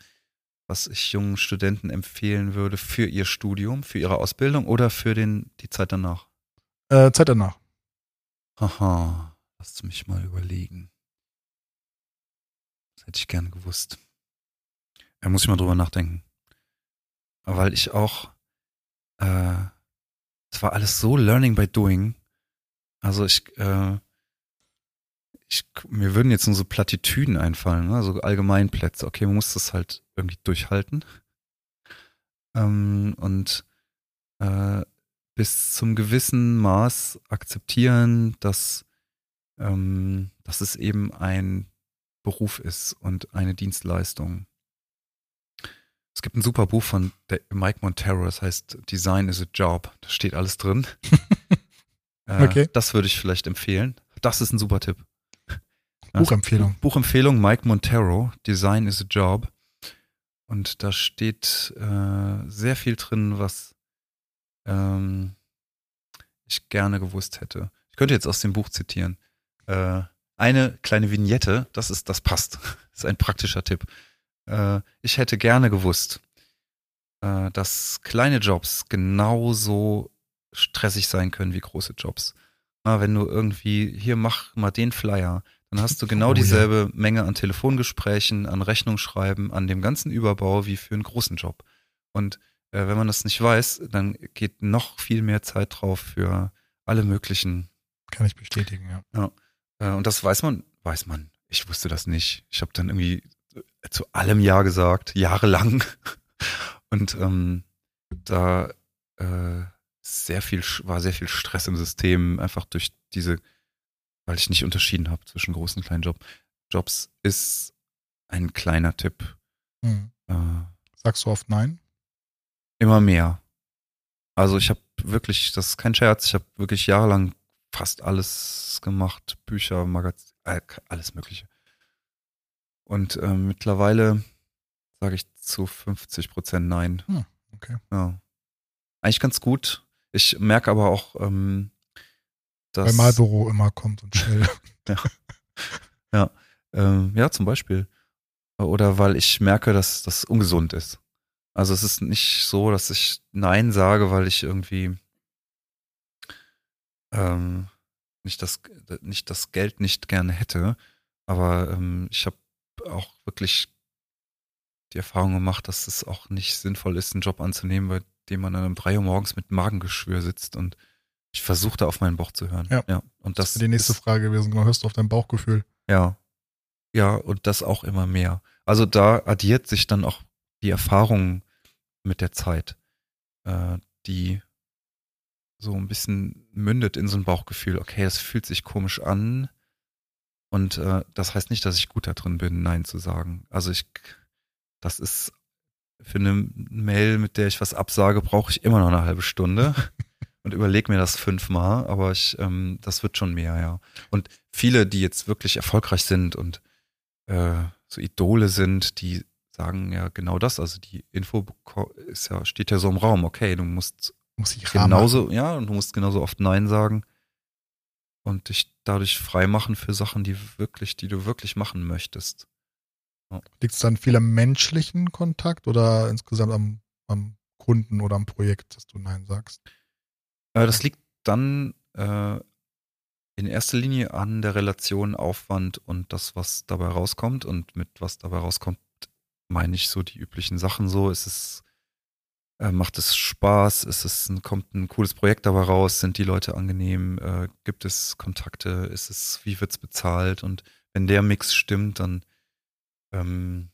was ich jungen Studenten empfehlen würde für ihr Studium, für ihre Ausbildung oder für den, die Zeit danach? Äh, Zeit danach. Haha, lass mich mal überlegen. Das hätte ich gerne gewusst. Da muss ich mal drüber nachdenken. Weil ich auch, äh, es war alles so Learning by Doing. Also ich, äh, ich, mir würden jetzt nur so Plattitüden einfallen, ne? so Allgemeinplätze. Okay, man muss das halt irgendwie durchhalten. Ähm, und äh, bis zum gewissen Maß akzeptieren, dass, ähm, dass es eben ein Beruf ist und eine Dienstleistung. Es gibt ein super Buch von Mike Montero, das heißt Design is a Job. Da steht alles drin. <laughs> äh, Okay. Das würde ich vielleicht empfehlen. Das ist ein super Tipp. <laughs> Buchempfehlung. Buchempfehlung Mike Montero, Design is a Job. Und da steht äh, sehr viel drin, was ähm, ich gerne gewusst hätte. Ich könnte jetzt aus dem Buch zitieren. Äh, eine kleine Vignette, das ist, das passt. Das <laughs> ist ein praktischer Tipp. Äh, ich hätte gerne gewusst, äh, dass kleine Jobs genauso stressig sein können wie große Jobs. Na, wenn du irgendwie, hier mach mal den Flyer, dann hast du genau Oh ja. dieselbe Menge an Telefongesprächen, an Rechnungsschreiben, an dem ganzen Überbau wie für einen großen Job. Und äh, wenn man das nicht weiß, dann geht noch viel mehr Zeit drauf für alle möglichen. Kann ich bestätigen, ja. Äh, und das weiß man, weiß man. Ich wusste das nicht. Ich habe dann irgendwie äh, zu allem Ja gesagt, jahrelang. <laughs> Und ähm, da äh, sehr viel war sehr viel Stress im System, einfach durch diese, weil ich nicht unterschieden habe zwischen großen und kleinen Job. Jobs ist ein kleiner Tipp. Hm. Äh, Sagst du oft nein? immer mehr. Also ich habe wirklich, das ist kein Scherz, ich habe wirklich jahrelang fast alles gemacht, Bücher, Magazin, äh, alles Mögliche. Und äh, mittlerweile sage ich zu 50 Prozent Nein. Hm, okay. Ja. Eigentlich ganz gut. Ich merke aber auch, ähm, dass Weil Marlboro immer kommt und schnell. <laughs> Ähm, ja, zum Beispiel. Oder weil ich merke, dass das ungesund ist. Also es ist nicht so, dass ich Nein sage, weil ich irgendwie ähm, nicht, das, nicht das Geld nicht gerne hätte. Aber ähm, ich habe auch wirklich die Erfahrung gemacht, dass es auch nicht sinnvoll ist, einen Job anzunehmen, bei dem man dann um drei Uhr morgens mit Magengeschwür sitzt und ich versuche da auf meinen Bauch zu hören. Ja. ja. Und das Das wäre die nächste ist, Frage gewesen. Genau, hörst du auf dein Bauchgefühl? ja. Ja, und das auch immer mehr. Also da addiert sich dann auch die Erfahrung mit der Zeit, äh, die so ein bisschen mündet in so ein Bauchgefühl, okay, das fühlt sich komisch an. Und äh, das heißt nicht, dass ich gut da drin bin, Nein zu sagen. Also ich, das ist für eine Mail, mit der ich was absage, brauche ich immer noch eine halbe Stunde <laughs> und überlege mir das fünfmal, aber ich, ähm, das wird schon mehr, ja. Und viele, die jetzt wirklich erfolgreich sind und äh, so Idole sind, die sagen ja genau das. Also die Info ist ja, steht ja so im Raum, okay, du musst Muss ich genauso, ja, und du musst genauso oft Nein sagen und dich dadurch frei machen für Sachen, die wirklich, die du wirklich machen möchtest. Liegt es dann viel am menschlichen Kontakt oder insgesamt am, am Kunden oder am Projekt, dass du Nein sagst? Äh, das liegt dann äh, in erster Linie an der Relation Aufwand und das, was dabei rauskommt. Und mit was dabei rauskommt, meine ich so die üblichen Sachen so. Ist es, äh, macht es Spaß? Ist es ein, kommt ein cooles Projekt dabei raus? Sind die Leute angenehm? Äh, gibt es Kontakte? Ist es, wie wird's bezahlt? Und wenn der Mix stimmt, dann ähm,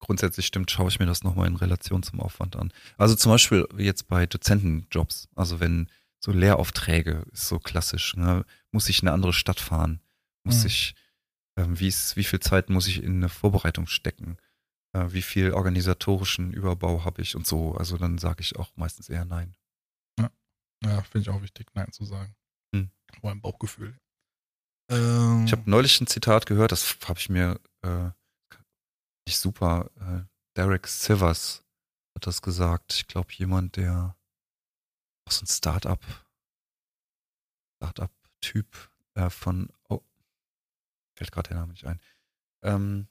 grundsätzlich stimmt, schaue ich mir das nochmal in Relation zum Aufwand an. Also zum Beispiel jetzt bei Dozentenjobs, also wenn so Lehraufträge ist so klassisch, ne? muss ich in eine andere Stadt fahren, muss Mhm. ich, ähm, wie ist, wie viel Zeit muss ich in eine Vorbereitung stecken, äh, wie viel organisatorischen Überbau habe ich und so. Also dann sage ich auch meistens eher nein. Ja, finde ich auch wichtig, Nein zu sagen. Hm. Vor allem Bauchgefühl. Ähm, Ich habe neulich ein Zitat gehört, das habe ich mir äh, nicht super. Äh, Derek Sivers hat das gesagt. Ich glaube, jemand, der auch so ein Start-up, Start-up-Typ äh, von, oh, fällt gerade der Name nicht ein. Ähm,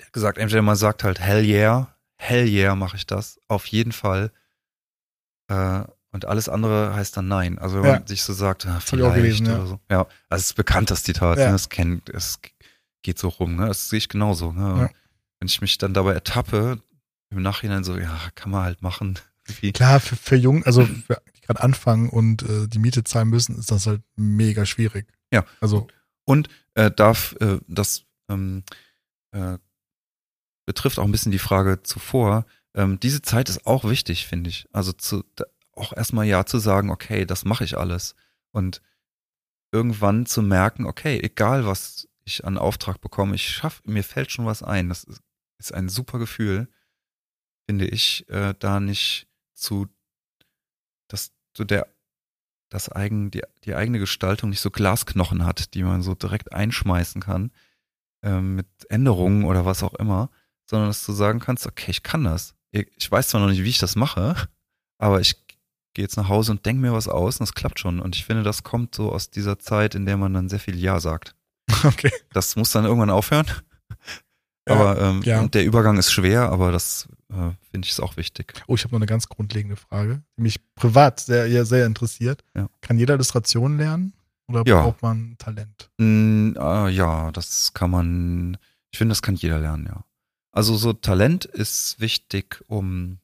der hat gesagt, entweder man sagt halt Hell yeah, Hell yeah mache ich das, auf jeden Fall. Äh, und alles andere heißt dann nein. Also wenn Ja. man sich so sagt, ah, vielleicht gelesen, ja. oder so. Ja, also es ist bekannt, das Zitat. Ja. Ne? Es kennt, es geht so rum. Ne? Das sehe ich genauso. Ne? Ja. Wenn ich mich dann dabei ertappe, im Nachhinein so, ja, kann man halt machen. <laughs> Wie, Klar, für, für Jung, also für, die gerade anfangen und äh, die Miete zahlen müssen, ist das halt mega schwierig. Ja. Also, Und äh, darf äh, das ähm, äh, betrifft auch ein bisschen die Frage zuvor. Ähm, diese Zeit ist auch wichtig, finde ich. Also zu, auch erstmal ja zu sagen, okay, das mache ich alles. Und irgendwann zu merken, okay, egal was ich an Auftrag bekomme, ich schaffe, mir fällt schon was ein. Das ist, ist ein super Gefühl, finde ich, äh, da nicht zu, dass so der das eigen, die, die eigene Gestaltung nicht so Glasknochen hat, die man so direkt einschmeißen kann, ähm, mit Änderungen oder was auch immer, sondern dass du sagen kannst, okay, ich kann das. Ich weiß zwar noch nicht, wie ich das mache, aber ich gehe jetzt nach Hause und denke mir was aus und es klappt schon. Und ich finde, das kommt so aus dieser Zeit, in der man dann sehr viel Ja sagt. <laughs> okay. Das muss dann irgendwann aufhören. <laughs> Aber ähm, ja. der Übergang ist schwer, aber das äh, finde ich ist auch wichtig. Oh, ich habe noch eine ganz grundlegende Frage, die mich privat sehr, sehr interessiert. Ja. Kann jeder Illustration lernen oder braucht man Talent? Mm, äh, ja, das kann man, ich finde, das kann jeder lernen, ja. Also so Talent ist wichtig, um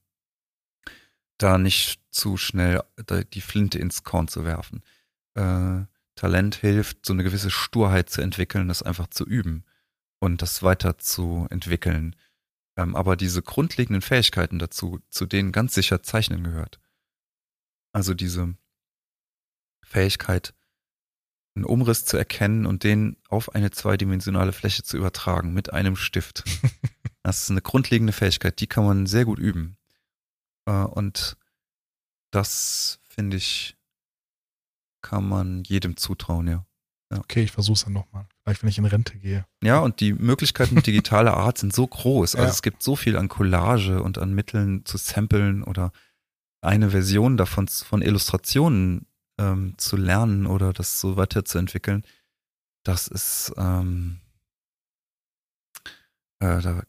da nicht zu schnell die Flinte ins Korn zu werfen. Äh, Talent hilft, so eine gewisse Sturheit zu entwickeln, das einfach zu üben und das weiter zu entwickeln. Ähm, aber diese grundlegenden Fähigkeiten dazu, zu denen ganz sicher Zeichnen gehört. Also diese Fähigkeit, einen Umriss zu erkennen und den auf eine zweidimensionale Fläche zu übertragen mit einem Stift. <laughs> Das ist eine grundlegende Fähigkeit, die kann man sehr gut üben. Äh, Und das, finde ich, kann man jedem zutrauen, ja. Okay, ich versuch's dann nochmal. Vielleicht, wenn ich in Rente gehe. Ja, und die Möglichkeiten digitaler Art sind so groß. Also Ja. es gibt so viel an Collage und an Mitteln zu samplen oder eine Version davon von Illustrationen ähm, zu lernen oder das so weiterzuentwickeln. Das ist, ähm, äh, da,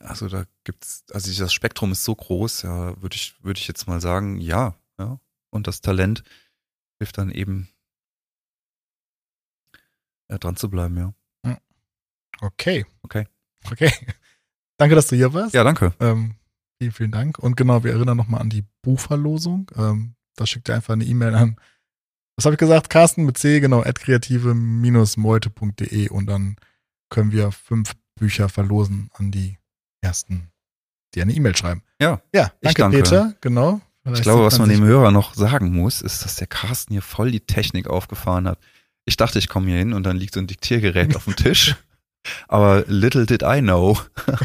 also da gibt's, also das Spektrum ist so groß, ja, würde ich, würde ich jetzt mal sagen, ja, ja. Und das Talent hilft dann eben, äh, dran zu bleiben, ja. Okay. Okay. Okay. <laughs> Danke, dass du hier warst. Ja, danke. Ähm, vielen, vielen Dank. Und genau, wir erinnern nochmal an die Buchverlosung. Ähm, da schickt ihr einfach eine E-Mail an. Was habe ich gesagt? Carsten mit C, genau, at kreative-meute.de und dann können wir fünf Bücher verlosen an die ersten, die eine E-Mail schreiben. Ja, Ja, ich danke, danke. Peter, genau, Ich glaube, was man dem Hörer noch sagen muss, ist, dass der Carsten hier voll die Technik aufgefahren hat. Ich dachte, ich komme hier hin und dann liegt so ein Diktiergerät auf dem Tisch. <laughs> Aber little did I know. <laughs>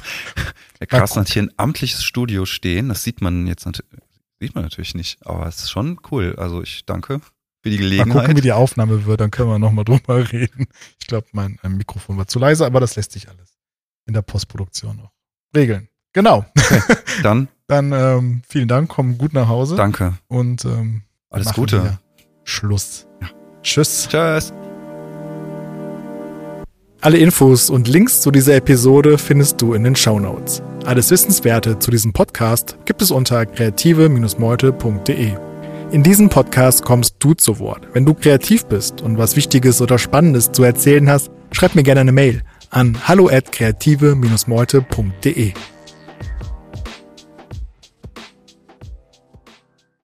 Der Carsten hat hier ein amtliches Studio stehen. Das sieht man jetzt natürlich, sieht man natürlich nicht. Aber es ist schon cool. Also ich danke für die Gelegenheit. Mal gucken, wie die Aufnahme wird. Dann können wir nochmal <laughs> drüber reden. Ich glaube, mein Mikrofon war zu leise, aber das lässt sich alles in der Postproduktion noch regeln. Genau. Okay, <laughs> dann. dann ähm, vielen Dank, komm gut nach Hause. Danke. Und ähm, alles Gute. Schluss. Ja. Tschüss. Tschüss. Alle Infos und Links zu dieser Episode findest du in den Show Notes. Alles Wissenswerte zu diesem Podcast gibt es unter kreative-meute.de. In diesem Podcast kommst du zu Wort. Wenn du kreativ bist und was Wichtiges oder Spannendes zu erzählen hast, schreib mir gerne eine Mail an hallo at kreative-meute.de.